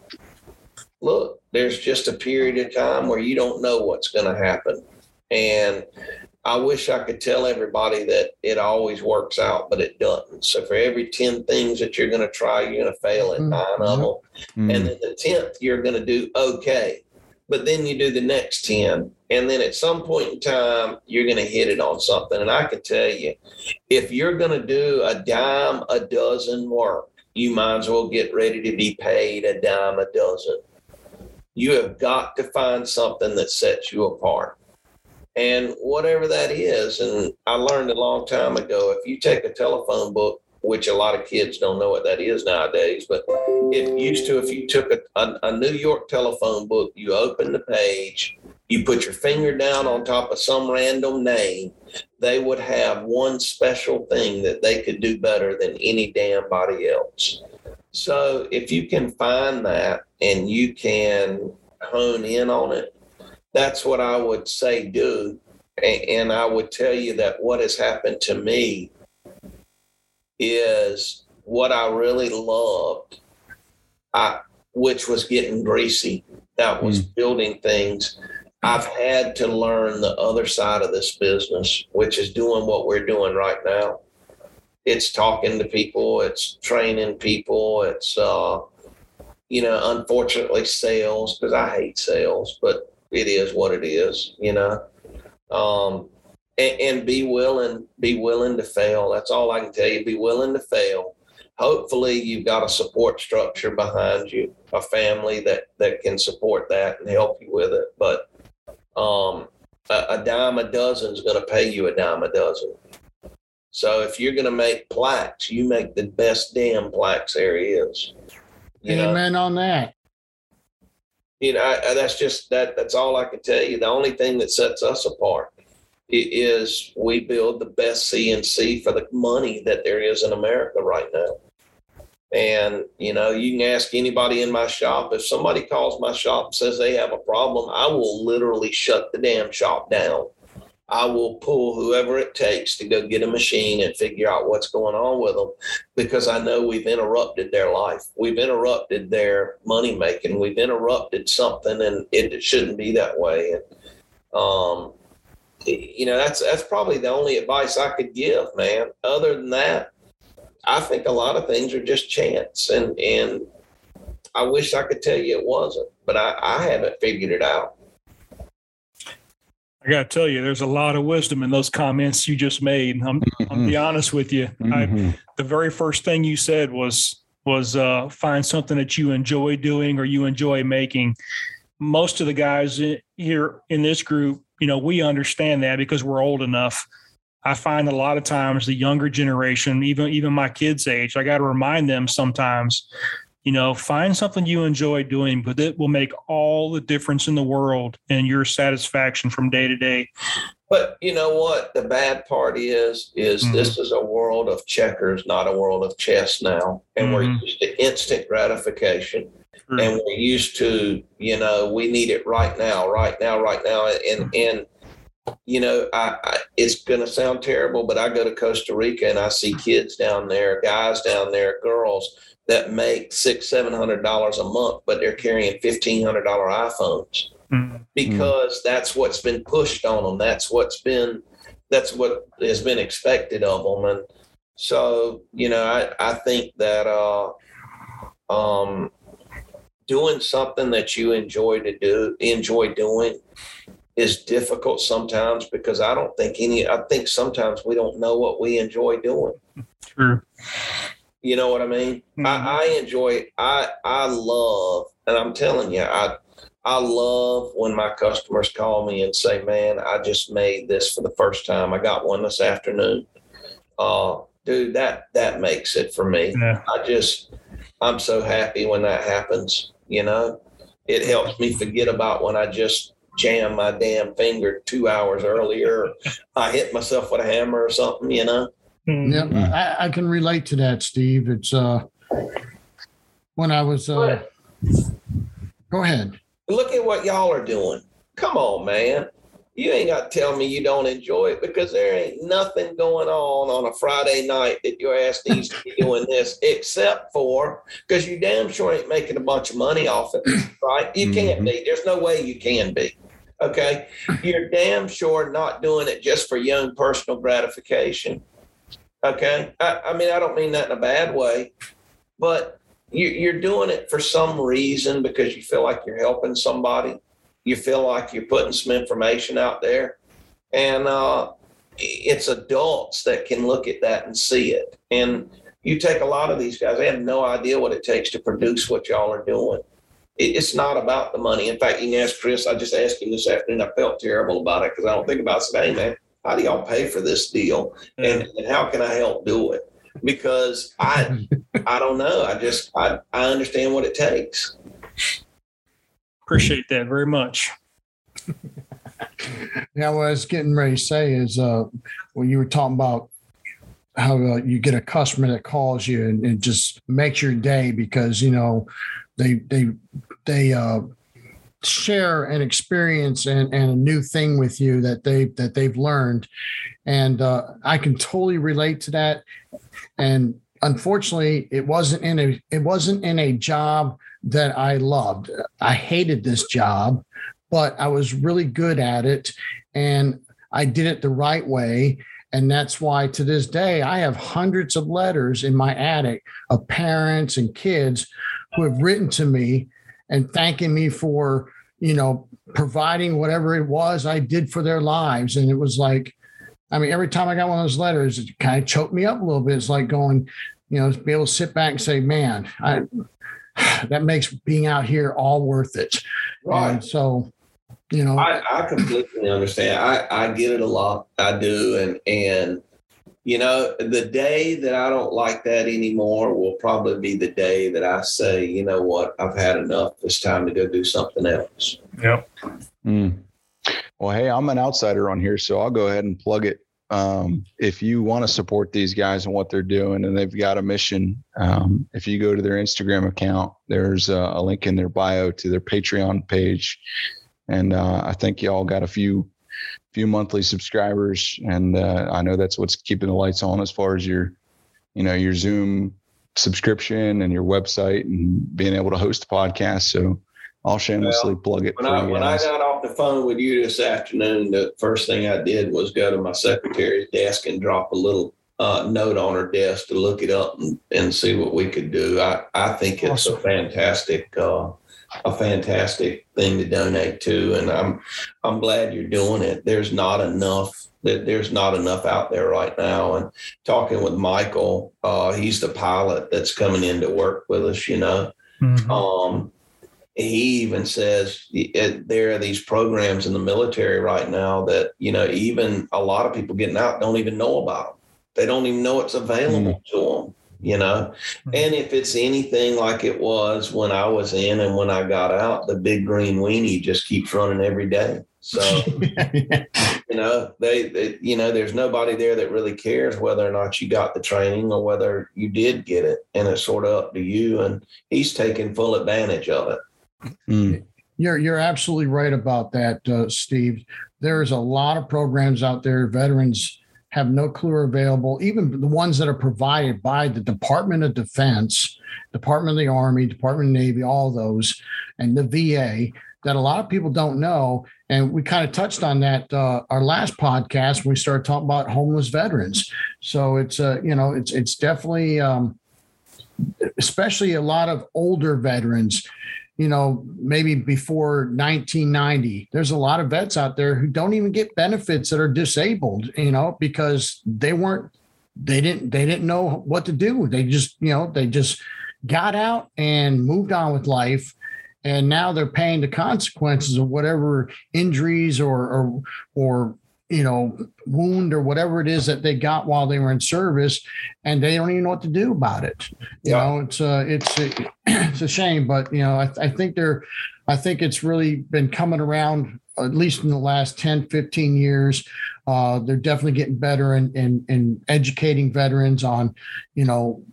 look, there's just a period of time where you don't know what's going to happen. And I wish I could tell everybody that it always works out, but it doesn't. So for every 10 things that you're going to try, you're going to fail at mm-hmm. nine of them. Mm-hmm. And then the 10th, you're going to do okay but then you do the next 10 and then at some point in time you're going to hit it on something. And i can tell you if you're going to do a dime a dozen work you might as well get ready to be paid a dime a dozen. You have got to find something that sets you apart. And whatever that is and i learned a long time ago if you take a telephone book which a lot of kids don't know what that is nowadays. But it used to, if you took a, a, a, New York telephone book, you open the page, you put your finger down on top of some random name, they would have one special thing that they could do better than any damn body else. So if you can find that and you can hone in on it, that's what I would say do. And I would tell you that what has happened to me is what I really loved, I, which was getting greasy. That was mm. building things. I've had to learn the other side of this business, which is doing what we're doing right now. It's talking to people, it's training people, it's, uh, you know, unfortunately, sales, because I hate sales, but it is what it is, you know. Um, and, and be willing, be willing to fail. That's all I can tell you. Be willing to fail. Hopefully, you've got a support structure behind you, a family that that can support that and help you with it. But um, a, a dime a dozen is going to pay you a dime a dozen. So if you're going to make plaques, you make the best damn plaques there is. You Amen know? on that. You know, I, that's just that. That's all I can tell you. The only thing that sets us apart is we build the best CNC for the money that there is in America right now. And, you know, you can ask anybody in my shop. If somebody calls my shop and says they have a problem, I will literally shut the damn shop down. I will pull whoever it takes to go get a machine and figure out what's going on with them because I know we've interrupted their life. We've interrupted their money making. We've interrupted something and it shouldn't be that way. And, um, you know, that's that's probably the only advice I could give, man. Other than that, I think a lot of things are just chance, and and I wish I could tell you it wasn't, but I, I haven't figured it out. I got to tell you, there's a lot of wisdom in those comments you just made. I'm, mm-hmm. I'll be honest with you. Mm-hmm. I, the very first thing you said was was uh, find something that you enjoy doing or you enjoy making. Most of the guys here in this group you know, we understand that because we're old enough. I find a lot of times the younger generation, even even my kids' age, I got to remind them sometimes you know, find something you enjoy doing, but it will make all the difference in the world in your satisfaction from day to day. But you know what? The bad part is, is mm-hmm. this is a world of checkers, not a world of chess now, and mm-hmm. we're used to instant gratification, mm-hmm. and we're used to, you know, we need it right now, right now, right now, and and you know, I, I it's going to sound terrible, but I go to Costa Rica and I see kids down there, guys down there, girls that make six, seven hundred dollars a month, but they're carrying fifteen hundred dollar iPhones mm-hmm. because that's what's been pushed on them. That's what's been that's what has been expected of them, and so you know, I I think that uh, um, doing something that you enjoy to do, enjoy doing is difficult sometimes because I don't think any, I think sometimes we don't know what we enjoy doing. True. You know what I mean? Mm-hmm. I, I enjoy, I, I love, and I'm telling you, I, I love when my customers call me and say, man, I just made this for the first time. I got one this afternoon. Uh, dude, that, that makes it for me. Yeah. I just, I'm so happy when that happens, you know, it helps me forget about when I just jam my damn finger two hours earlier. I hit myself with a hammer or something, you know. Mm-hmm. Yeah, I, I, can relate to that, Steve. It's uh when I was uh go ahead. Look at what y'all are doing. Come on, man you ain't got to tell me you don't enjoy it because there ain't nothing going on on a Friday night that your ass needs to be [laughs] doing this, except for because you damn sure ain't making a bunch of money off it, [clears throat] right? You can't mm-hmm. be. There's no way you can be. Okay. [clears throat] You're damn sure not doing it just for young personal gratification. Okay. I, I mean, I don't mean that in a bad way, but you, you're doing it for some reason because you feel like you're helping somebody you feel like you're putting some information out there. And uh, it's adults that can look at that and see it. And you take a lot of these guys, they have no idea what it takes to produce what y'all are doing. It's not about the money. In fact, you can ask Chris. I just asked him this afternoon. I felt terrible about it because I don't think about it. Say, hey, man, how do y'all pay for this deal? And, and how can I help do it? Because I, [laughs] I don't know. I just, I, I understand what it takes. Appreciate that very much. [laughs] yeah, what I was getting ready to say is uh, when you were talking about how uh, you get a customer that calls you and, and, just makes your day because you know they they they uh, share an experience and, and a new thing with you that they that they've learned, and uh, I can totally relate to that. And unfortunately, it wasn't in a it wasn't in a job that I loved. I hated this job, but I was really good at it and I did it the right way. And that's why to this day, I have hundreds of letters in my attic of parents and kids who have written to me and thanking me for, you know, providing whatever it was I did for their lives. And it was like, I mean, every time I got one of those letters, it kind of choked me up a little bit. It's like going, you know, be able to sit back and say, man, I, [sighs] that makes being out here all worth it. Right. And so, you know, I, I completely understand. I, I get it a lot. I do. And, and, you know, the day that I don't like that anymore will probably be the day that I say, you know what, I've had enough. It's time to go do something else. Yep. Mm. Well, hey, I'm an outsider on here, so I'll go ahead and plug it um, if you want to support these guys and what they're doing and they've got a mission um, if you go to their instagram account there's a, a, link in their bio to their patreon page and uh, i think y'all got a few few monthly subscribers and uh, i know that's what's keeping the lights on as far as your you know your zoom subscription and your website and being able to host a podcast so I'll shamelessly well, plug it. When, I, when I got off the phone with you this afternoon, the first thing I did was go to my secretary's desk and drop a little uh, note on her desk to look it up and, and see what we could do. I, I think it's awesome. a fantastic uh, a fantastic thing to donate to, and I'm I'm glad you're doing it. There's not enough that there's not enough out there right now. And talking with Michael, uh, he's the pilot that's coming in to work with us. You know. Mm-hmm. Um, he even says it, there are these programs in the military right now that you know even a lot of people getting out don't even know about them. They don't even know it's available mm. to them. you know. Mhm. And if it's anything like it was when I was in and when I got out, the big green weenie just keeps running every day. So, [laughs] you know, they, they, you know, there's nobody there that really cares whether or not you got the training or whether you did get it. And it's sort of up to you. And he's taking full advantage of it. Mm. You're you're absolutely right about that, uh, Steve. There's a lot of programs out there. Veterans have no clue are available. Even the ones that are provided by the Department of Defense, Department of the Army, Department of Navy, all those, and the VA that a lot of people don't know. And we kind of touched on that uh, our last podcast when we started talking about homeless veterans. So it's uh, you know it's it's definitely um, especially a lot of older veterans you know, maybe before 1990, there's a lot of vets out there who don't even get benefits that are disabled, you know, because they weren't, they didn't, they didn't know what to do. They just, you know, they just got out and moved on with life. And now they're paying the consequences of whatever injuries or, or, or, you know, wound or whatever it is that they got while they were in service, and they don't even know what to do about it. You Yeah. know, it's uh, it's [clears throat] it's a shame, but you know, I, I think they're, I think it's really been coming around at least in the last 10, 15 years. Uh, they're definitely getting better in, in in educating veterans on, you know,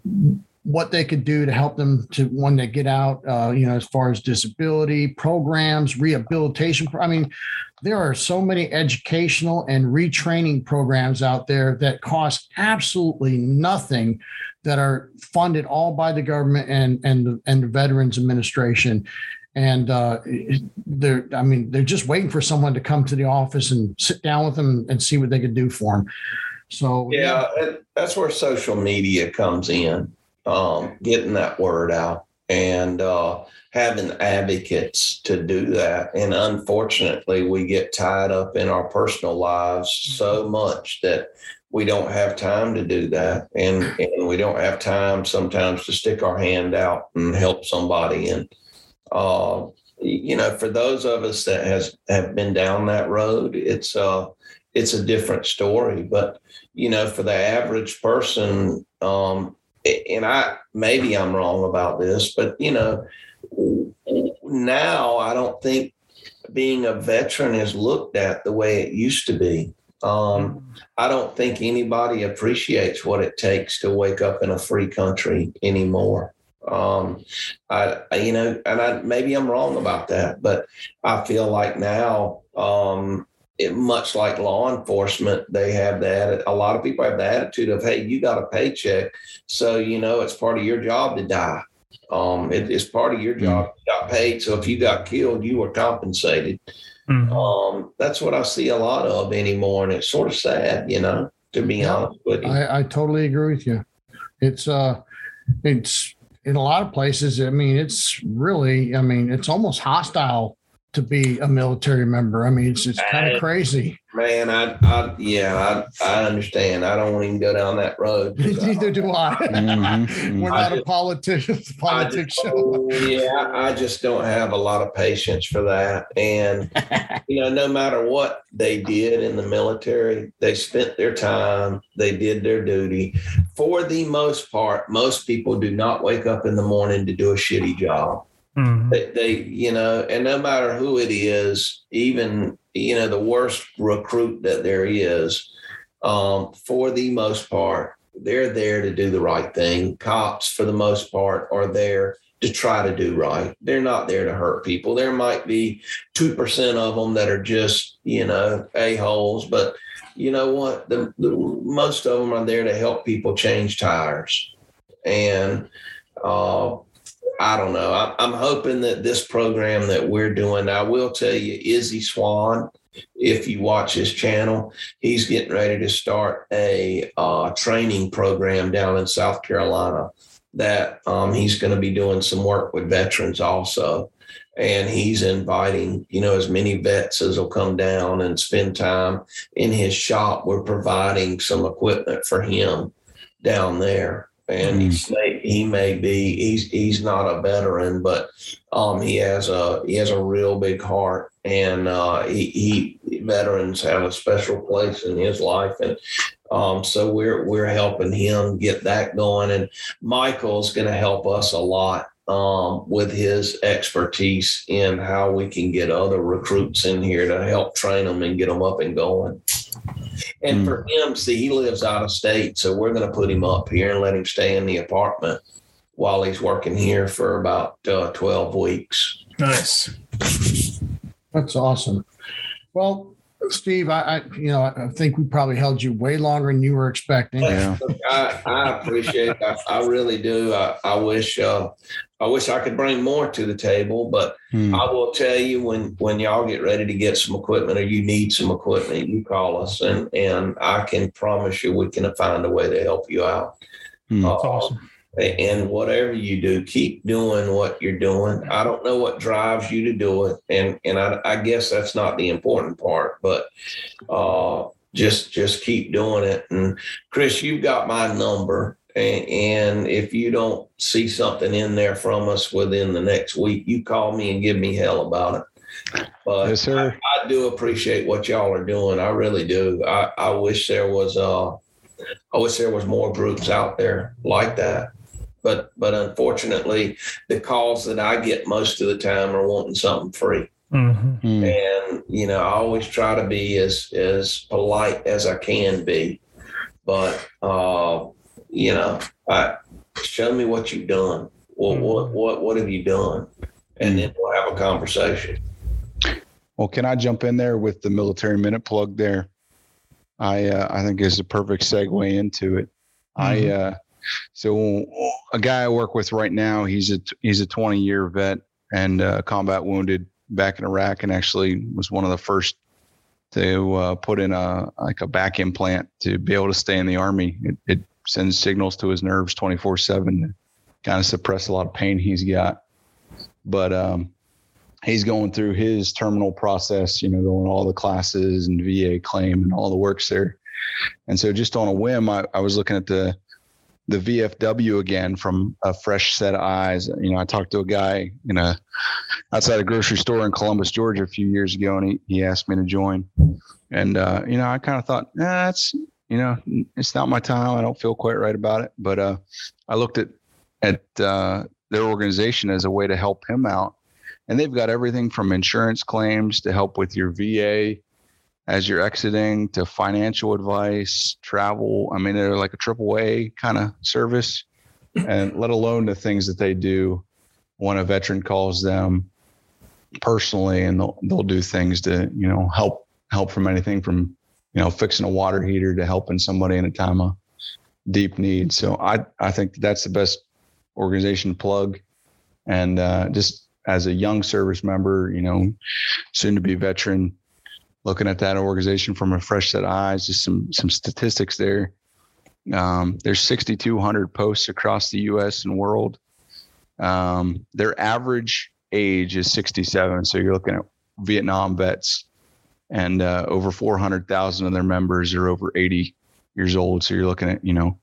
what they could do to help them to when they get out. Uh, you know, as far as disability programs, rehabilitation. I mean, there are so many educational and retraining programs out there that cost absolutely nothing that are funded all by the government and and the, and the Veterans Administration. And uh, they're, I mean, they're just waiting for someone to come to the office and sit down with them and see what they could do for them. So Yeah, and that's where social media comes in, um, getting that word out and uh, having advocates to do that. And unfortunately, we get tied up in our personal lives so much that we don't have time to do that, and and we don't have time sometimes to stick our hand out and help somebody. And uh, you know, for those of us that has have been down that road, it's uh it's a different story, but you know, for the average person, um, and I maybe I'm wrong about this, but you know, now I don't think being a veteran is looked at the way it used to be. Um, I don't think anybody appreciates what it takes to wake up in a free country anymore. Um, I, you know, and I maybe I'm wrong about that, but I feel like now, um, it, much like law enforcement, they have that. A lot of people have the attitude of, "Hey, you got a paycheck, so you know it's part of your job to die. Um, it, it's part of your job. You got paid, so if you got killed, you were compensated." Mhm. Um, that's what I see a lot of anymore, and it's sort of sad, you know, to be Yeah. honest with you. I, I totally agree with you. It's uh it's in a lot of places, I mean, it's really, I mean, it's almost hostile to be a military member. I mean, it's it's kind of crazy. Man, I, I, yeah, I, I understand. I don't want to even go down that road. 'cause [laughs] I- Neither do I. Mhm. [laughs] We're I not a just- politician politics just- show. [laughs] yeah, I just don't have a lot of patience for that. And you know, no matter what they did in the military, they spent their time, they did their duty. For the most part, most people do not wake up in the morning to do a shitty job. Mhm. They, they you know, and no matter who it is, even you know the worst recruit that there is, um, for the most part, they're there to do the right thing. Cops, for the most part, are there to try to do right. They're not there to hurt people. There might be two percent of them that are just you know a holes, but you know what? The, the most of them are there to help people change tires, and uh, I don't know. I, I'm hoping that this program that we're doing, I will tell you, Izzy Swan, if you watch his channel, he's getting ready to start a uh, training program down in South Carolina that um, he's going to be doing some work with veterans also. And he's inviting, you know, as many vets as will come down and spend time in his shop. We're providing some equipment for him down there and Mm. He may be he's he's not a veteran, but um, he has a he has a real big heart, and uh, he, he veterans have a special place in his life, and um, so we're we're helping him get that going, and Michael's going to help us a lot um, with his expertise in how we can get other recruits in here to help train them and get them up and going. And Mm. for him, see, he lives out of state, so we're going to put him up here and let him stay in the apartment while he's working here for about uh, 12 weeks. Nice. That's awesome. Well, Steve, I, I you know I think we probably held you way longer than you were expecting. Yeah. I, I appreciate it. I, I really do. I, I wish uh, I wish I could bring more to the table, but Hmm. I will tell you when when y'all get ready to get some equipment or you need some equipment, you call us and and I can promise you we can find a way to help you out. Hmm. Uh, That's awesome. And whatever you do, keep doing what you're doing. I don't know what drives you to do it, and and I, I guess that's not the important part, but uh, just just keep doing it. And Chris, you've got my number, and, and if you don't see something in there from us within the next week, you call me and give me hell about it. But Yes, sir. I, I do appreciate what y'all are doing. I really do. I, I wish there was uh I wish there was more groups out there like that. But but unfortunately, the calls that I get most of the time are wanting something free. hmm Hmm. And you know, I always try to be as as polite as I can be. But uh, you know, I show me what you've done. What what what what have you done? And then we'll have a conversation. Well, can I jump in there with the military minute plug there? I uh, I think is a perfect segue into it. I uh, so a guy I work with right now, he's a he's a 20 year vet and uh, combat wounded back in Iraq, and actually was one of the first to uh, put in a like a back implant to be able to stay in the army. It, it sends signals to his nerves 24 seven kind of suppress a lot of pain he's got. But um, he's going through his terminal process, you know, going all the classes and VA claim and all the works there. And so just on a whim, I, I was looking at the the VFW again from a fresh set of eyes. You know, I talked to a guy in a outside a grocery store in Columbus, Georgia a few years ago, and he, he asked me to join. And uh, you know, I kind of thought, that's you know, it's not my time. I don't feel quite right about it. But uh, I looked at at uh, their organization as a way to help him out and they've got everything from insurance claims to help with your VA as you're exiting to financial advice, travel. I mean, they're like a triple A kind of service, and let alone the things that they do when a veteran calls them personally, and they'll they'll do things to you know help help from anything from you know fixing a water heater to helping somebody in a time of deep need. So I I think that's the best organization plug, and uh, just as a young service member, you know, soon to be veteran, looking at that organization from a fresh set of eyes, just some some statistics there. Um, there's 6,200 posts across the U.S. and world. Um, their average age is 67, so you're looking at Vietnam vets, and uh, over 400,000 of their members are over 80 years old. So you're looking at you know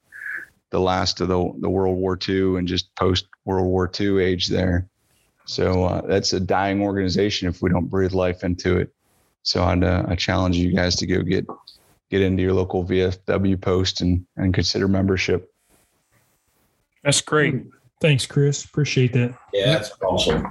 the last of the the World War II and just post World War II age there. So uh, that's a dying organization if we don't breathe life into it. So I'd uh, I challenge you guys to go get get into your local VFW post and and consider membership. That's great. Thanks, Chris. Appreciate that. Yeah, that's awesome.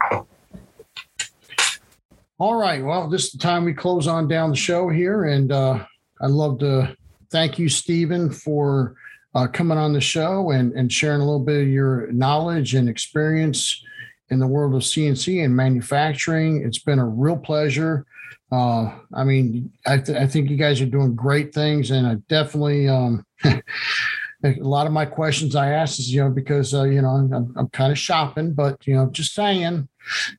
All right. Well, this is the time we close on down the show here. And uh, I'd love to thank you, Steven, for uh, coming on the show and, and sharing a little bit of your knowledge and experience in the world of CNC and manufacturing. It's been a real pleasure. Uh, I mean, I, th- I think you guys are doing great things, and I definitely um, [laughs] a lot of my questions I ask is you know because uh, you know I'm, I'm kind of shopping, but you know just saying.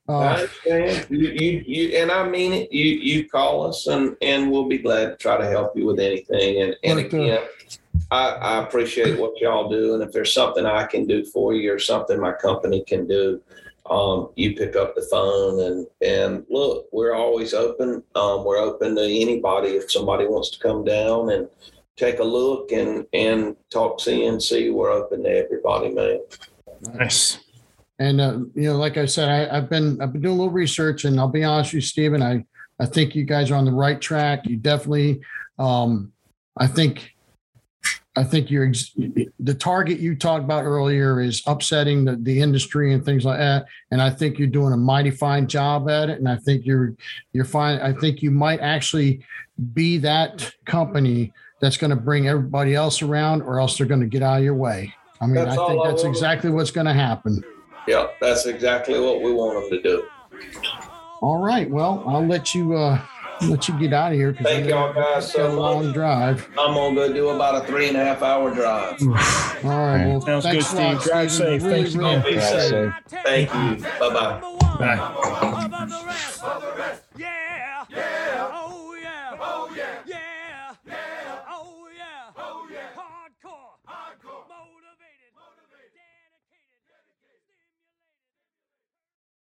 I Uh, understand. You, you, you, and I mean it. You, you call us, and and we'll be glad to try to help you with anything. And and again, I, I appreciate what y'all do. And if there's something I can do for you, or something my company can do, um, you pick up the phone and and look. We're always open. Um, we're open to anybody if somebody wants to come down and take a look and and talk CNC. We're open to everybody, man. Nice. And uh, you know, like I said, I, I've been I've been doing a little research, and I'll be honest with you, Steven. I I think you guys are on the right track. You definitely, um, I think, I think you're the target you talked about earlier is upsetting the, the industry and things like that. And I think you're doing a mighty fine job at it. And I think you're you're fine. I think you might actually be that company that's going to bring everybody else around, or else they're going to get out of your way. I mean, That's I think that's want. exactly what's going to happen. Yeah, that's exactly what we want them to do. All right. Well, I'll let you uh let you get out of here because Thank y'all guys got so a long much. drive. I'm gonna go do about a three and a half hour drive. All right. Well, Sounds thanks good, Steve. Drive Steven. safe. Really, Thanks really again. Be safe. Thank you. Bye bye. Bye.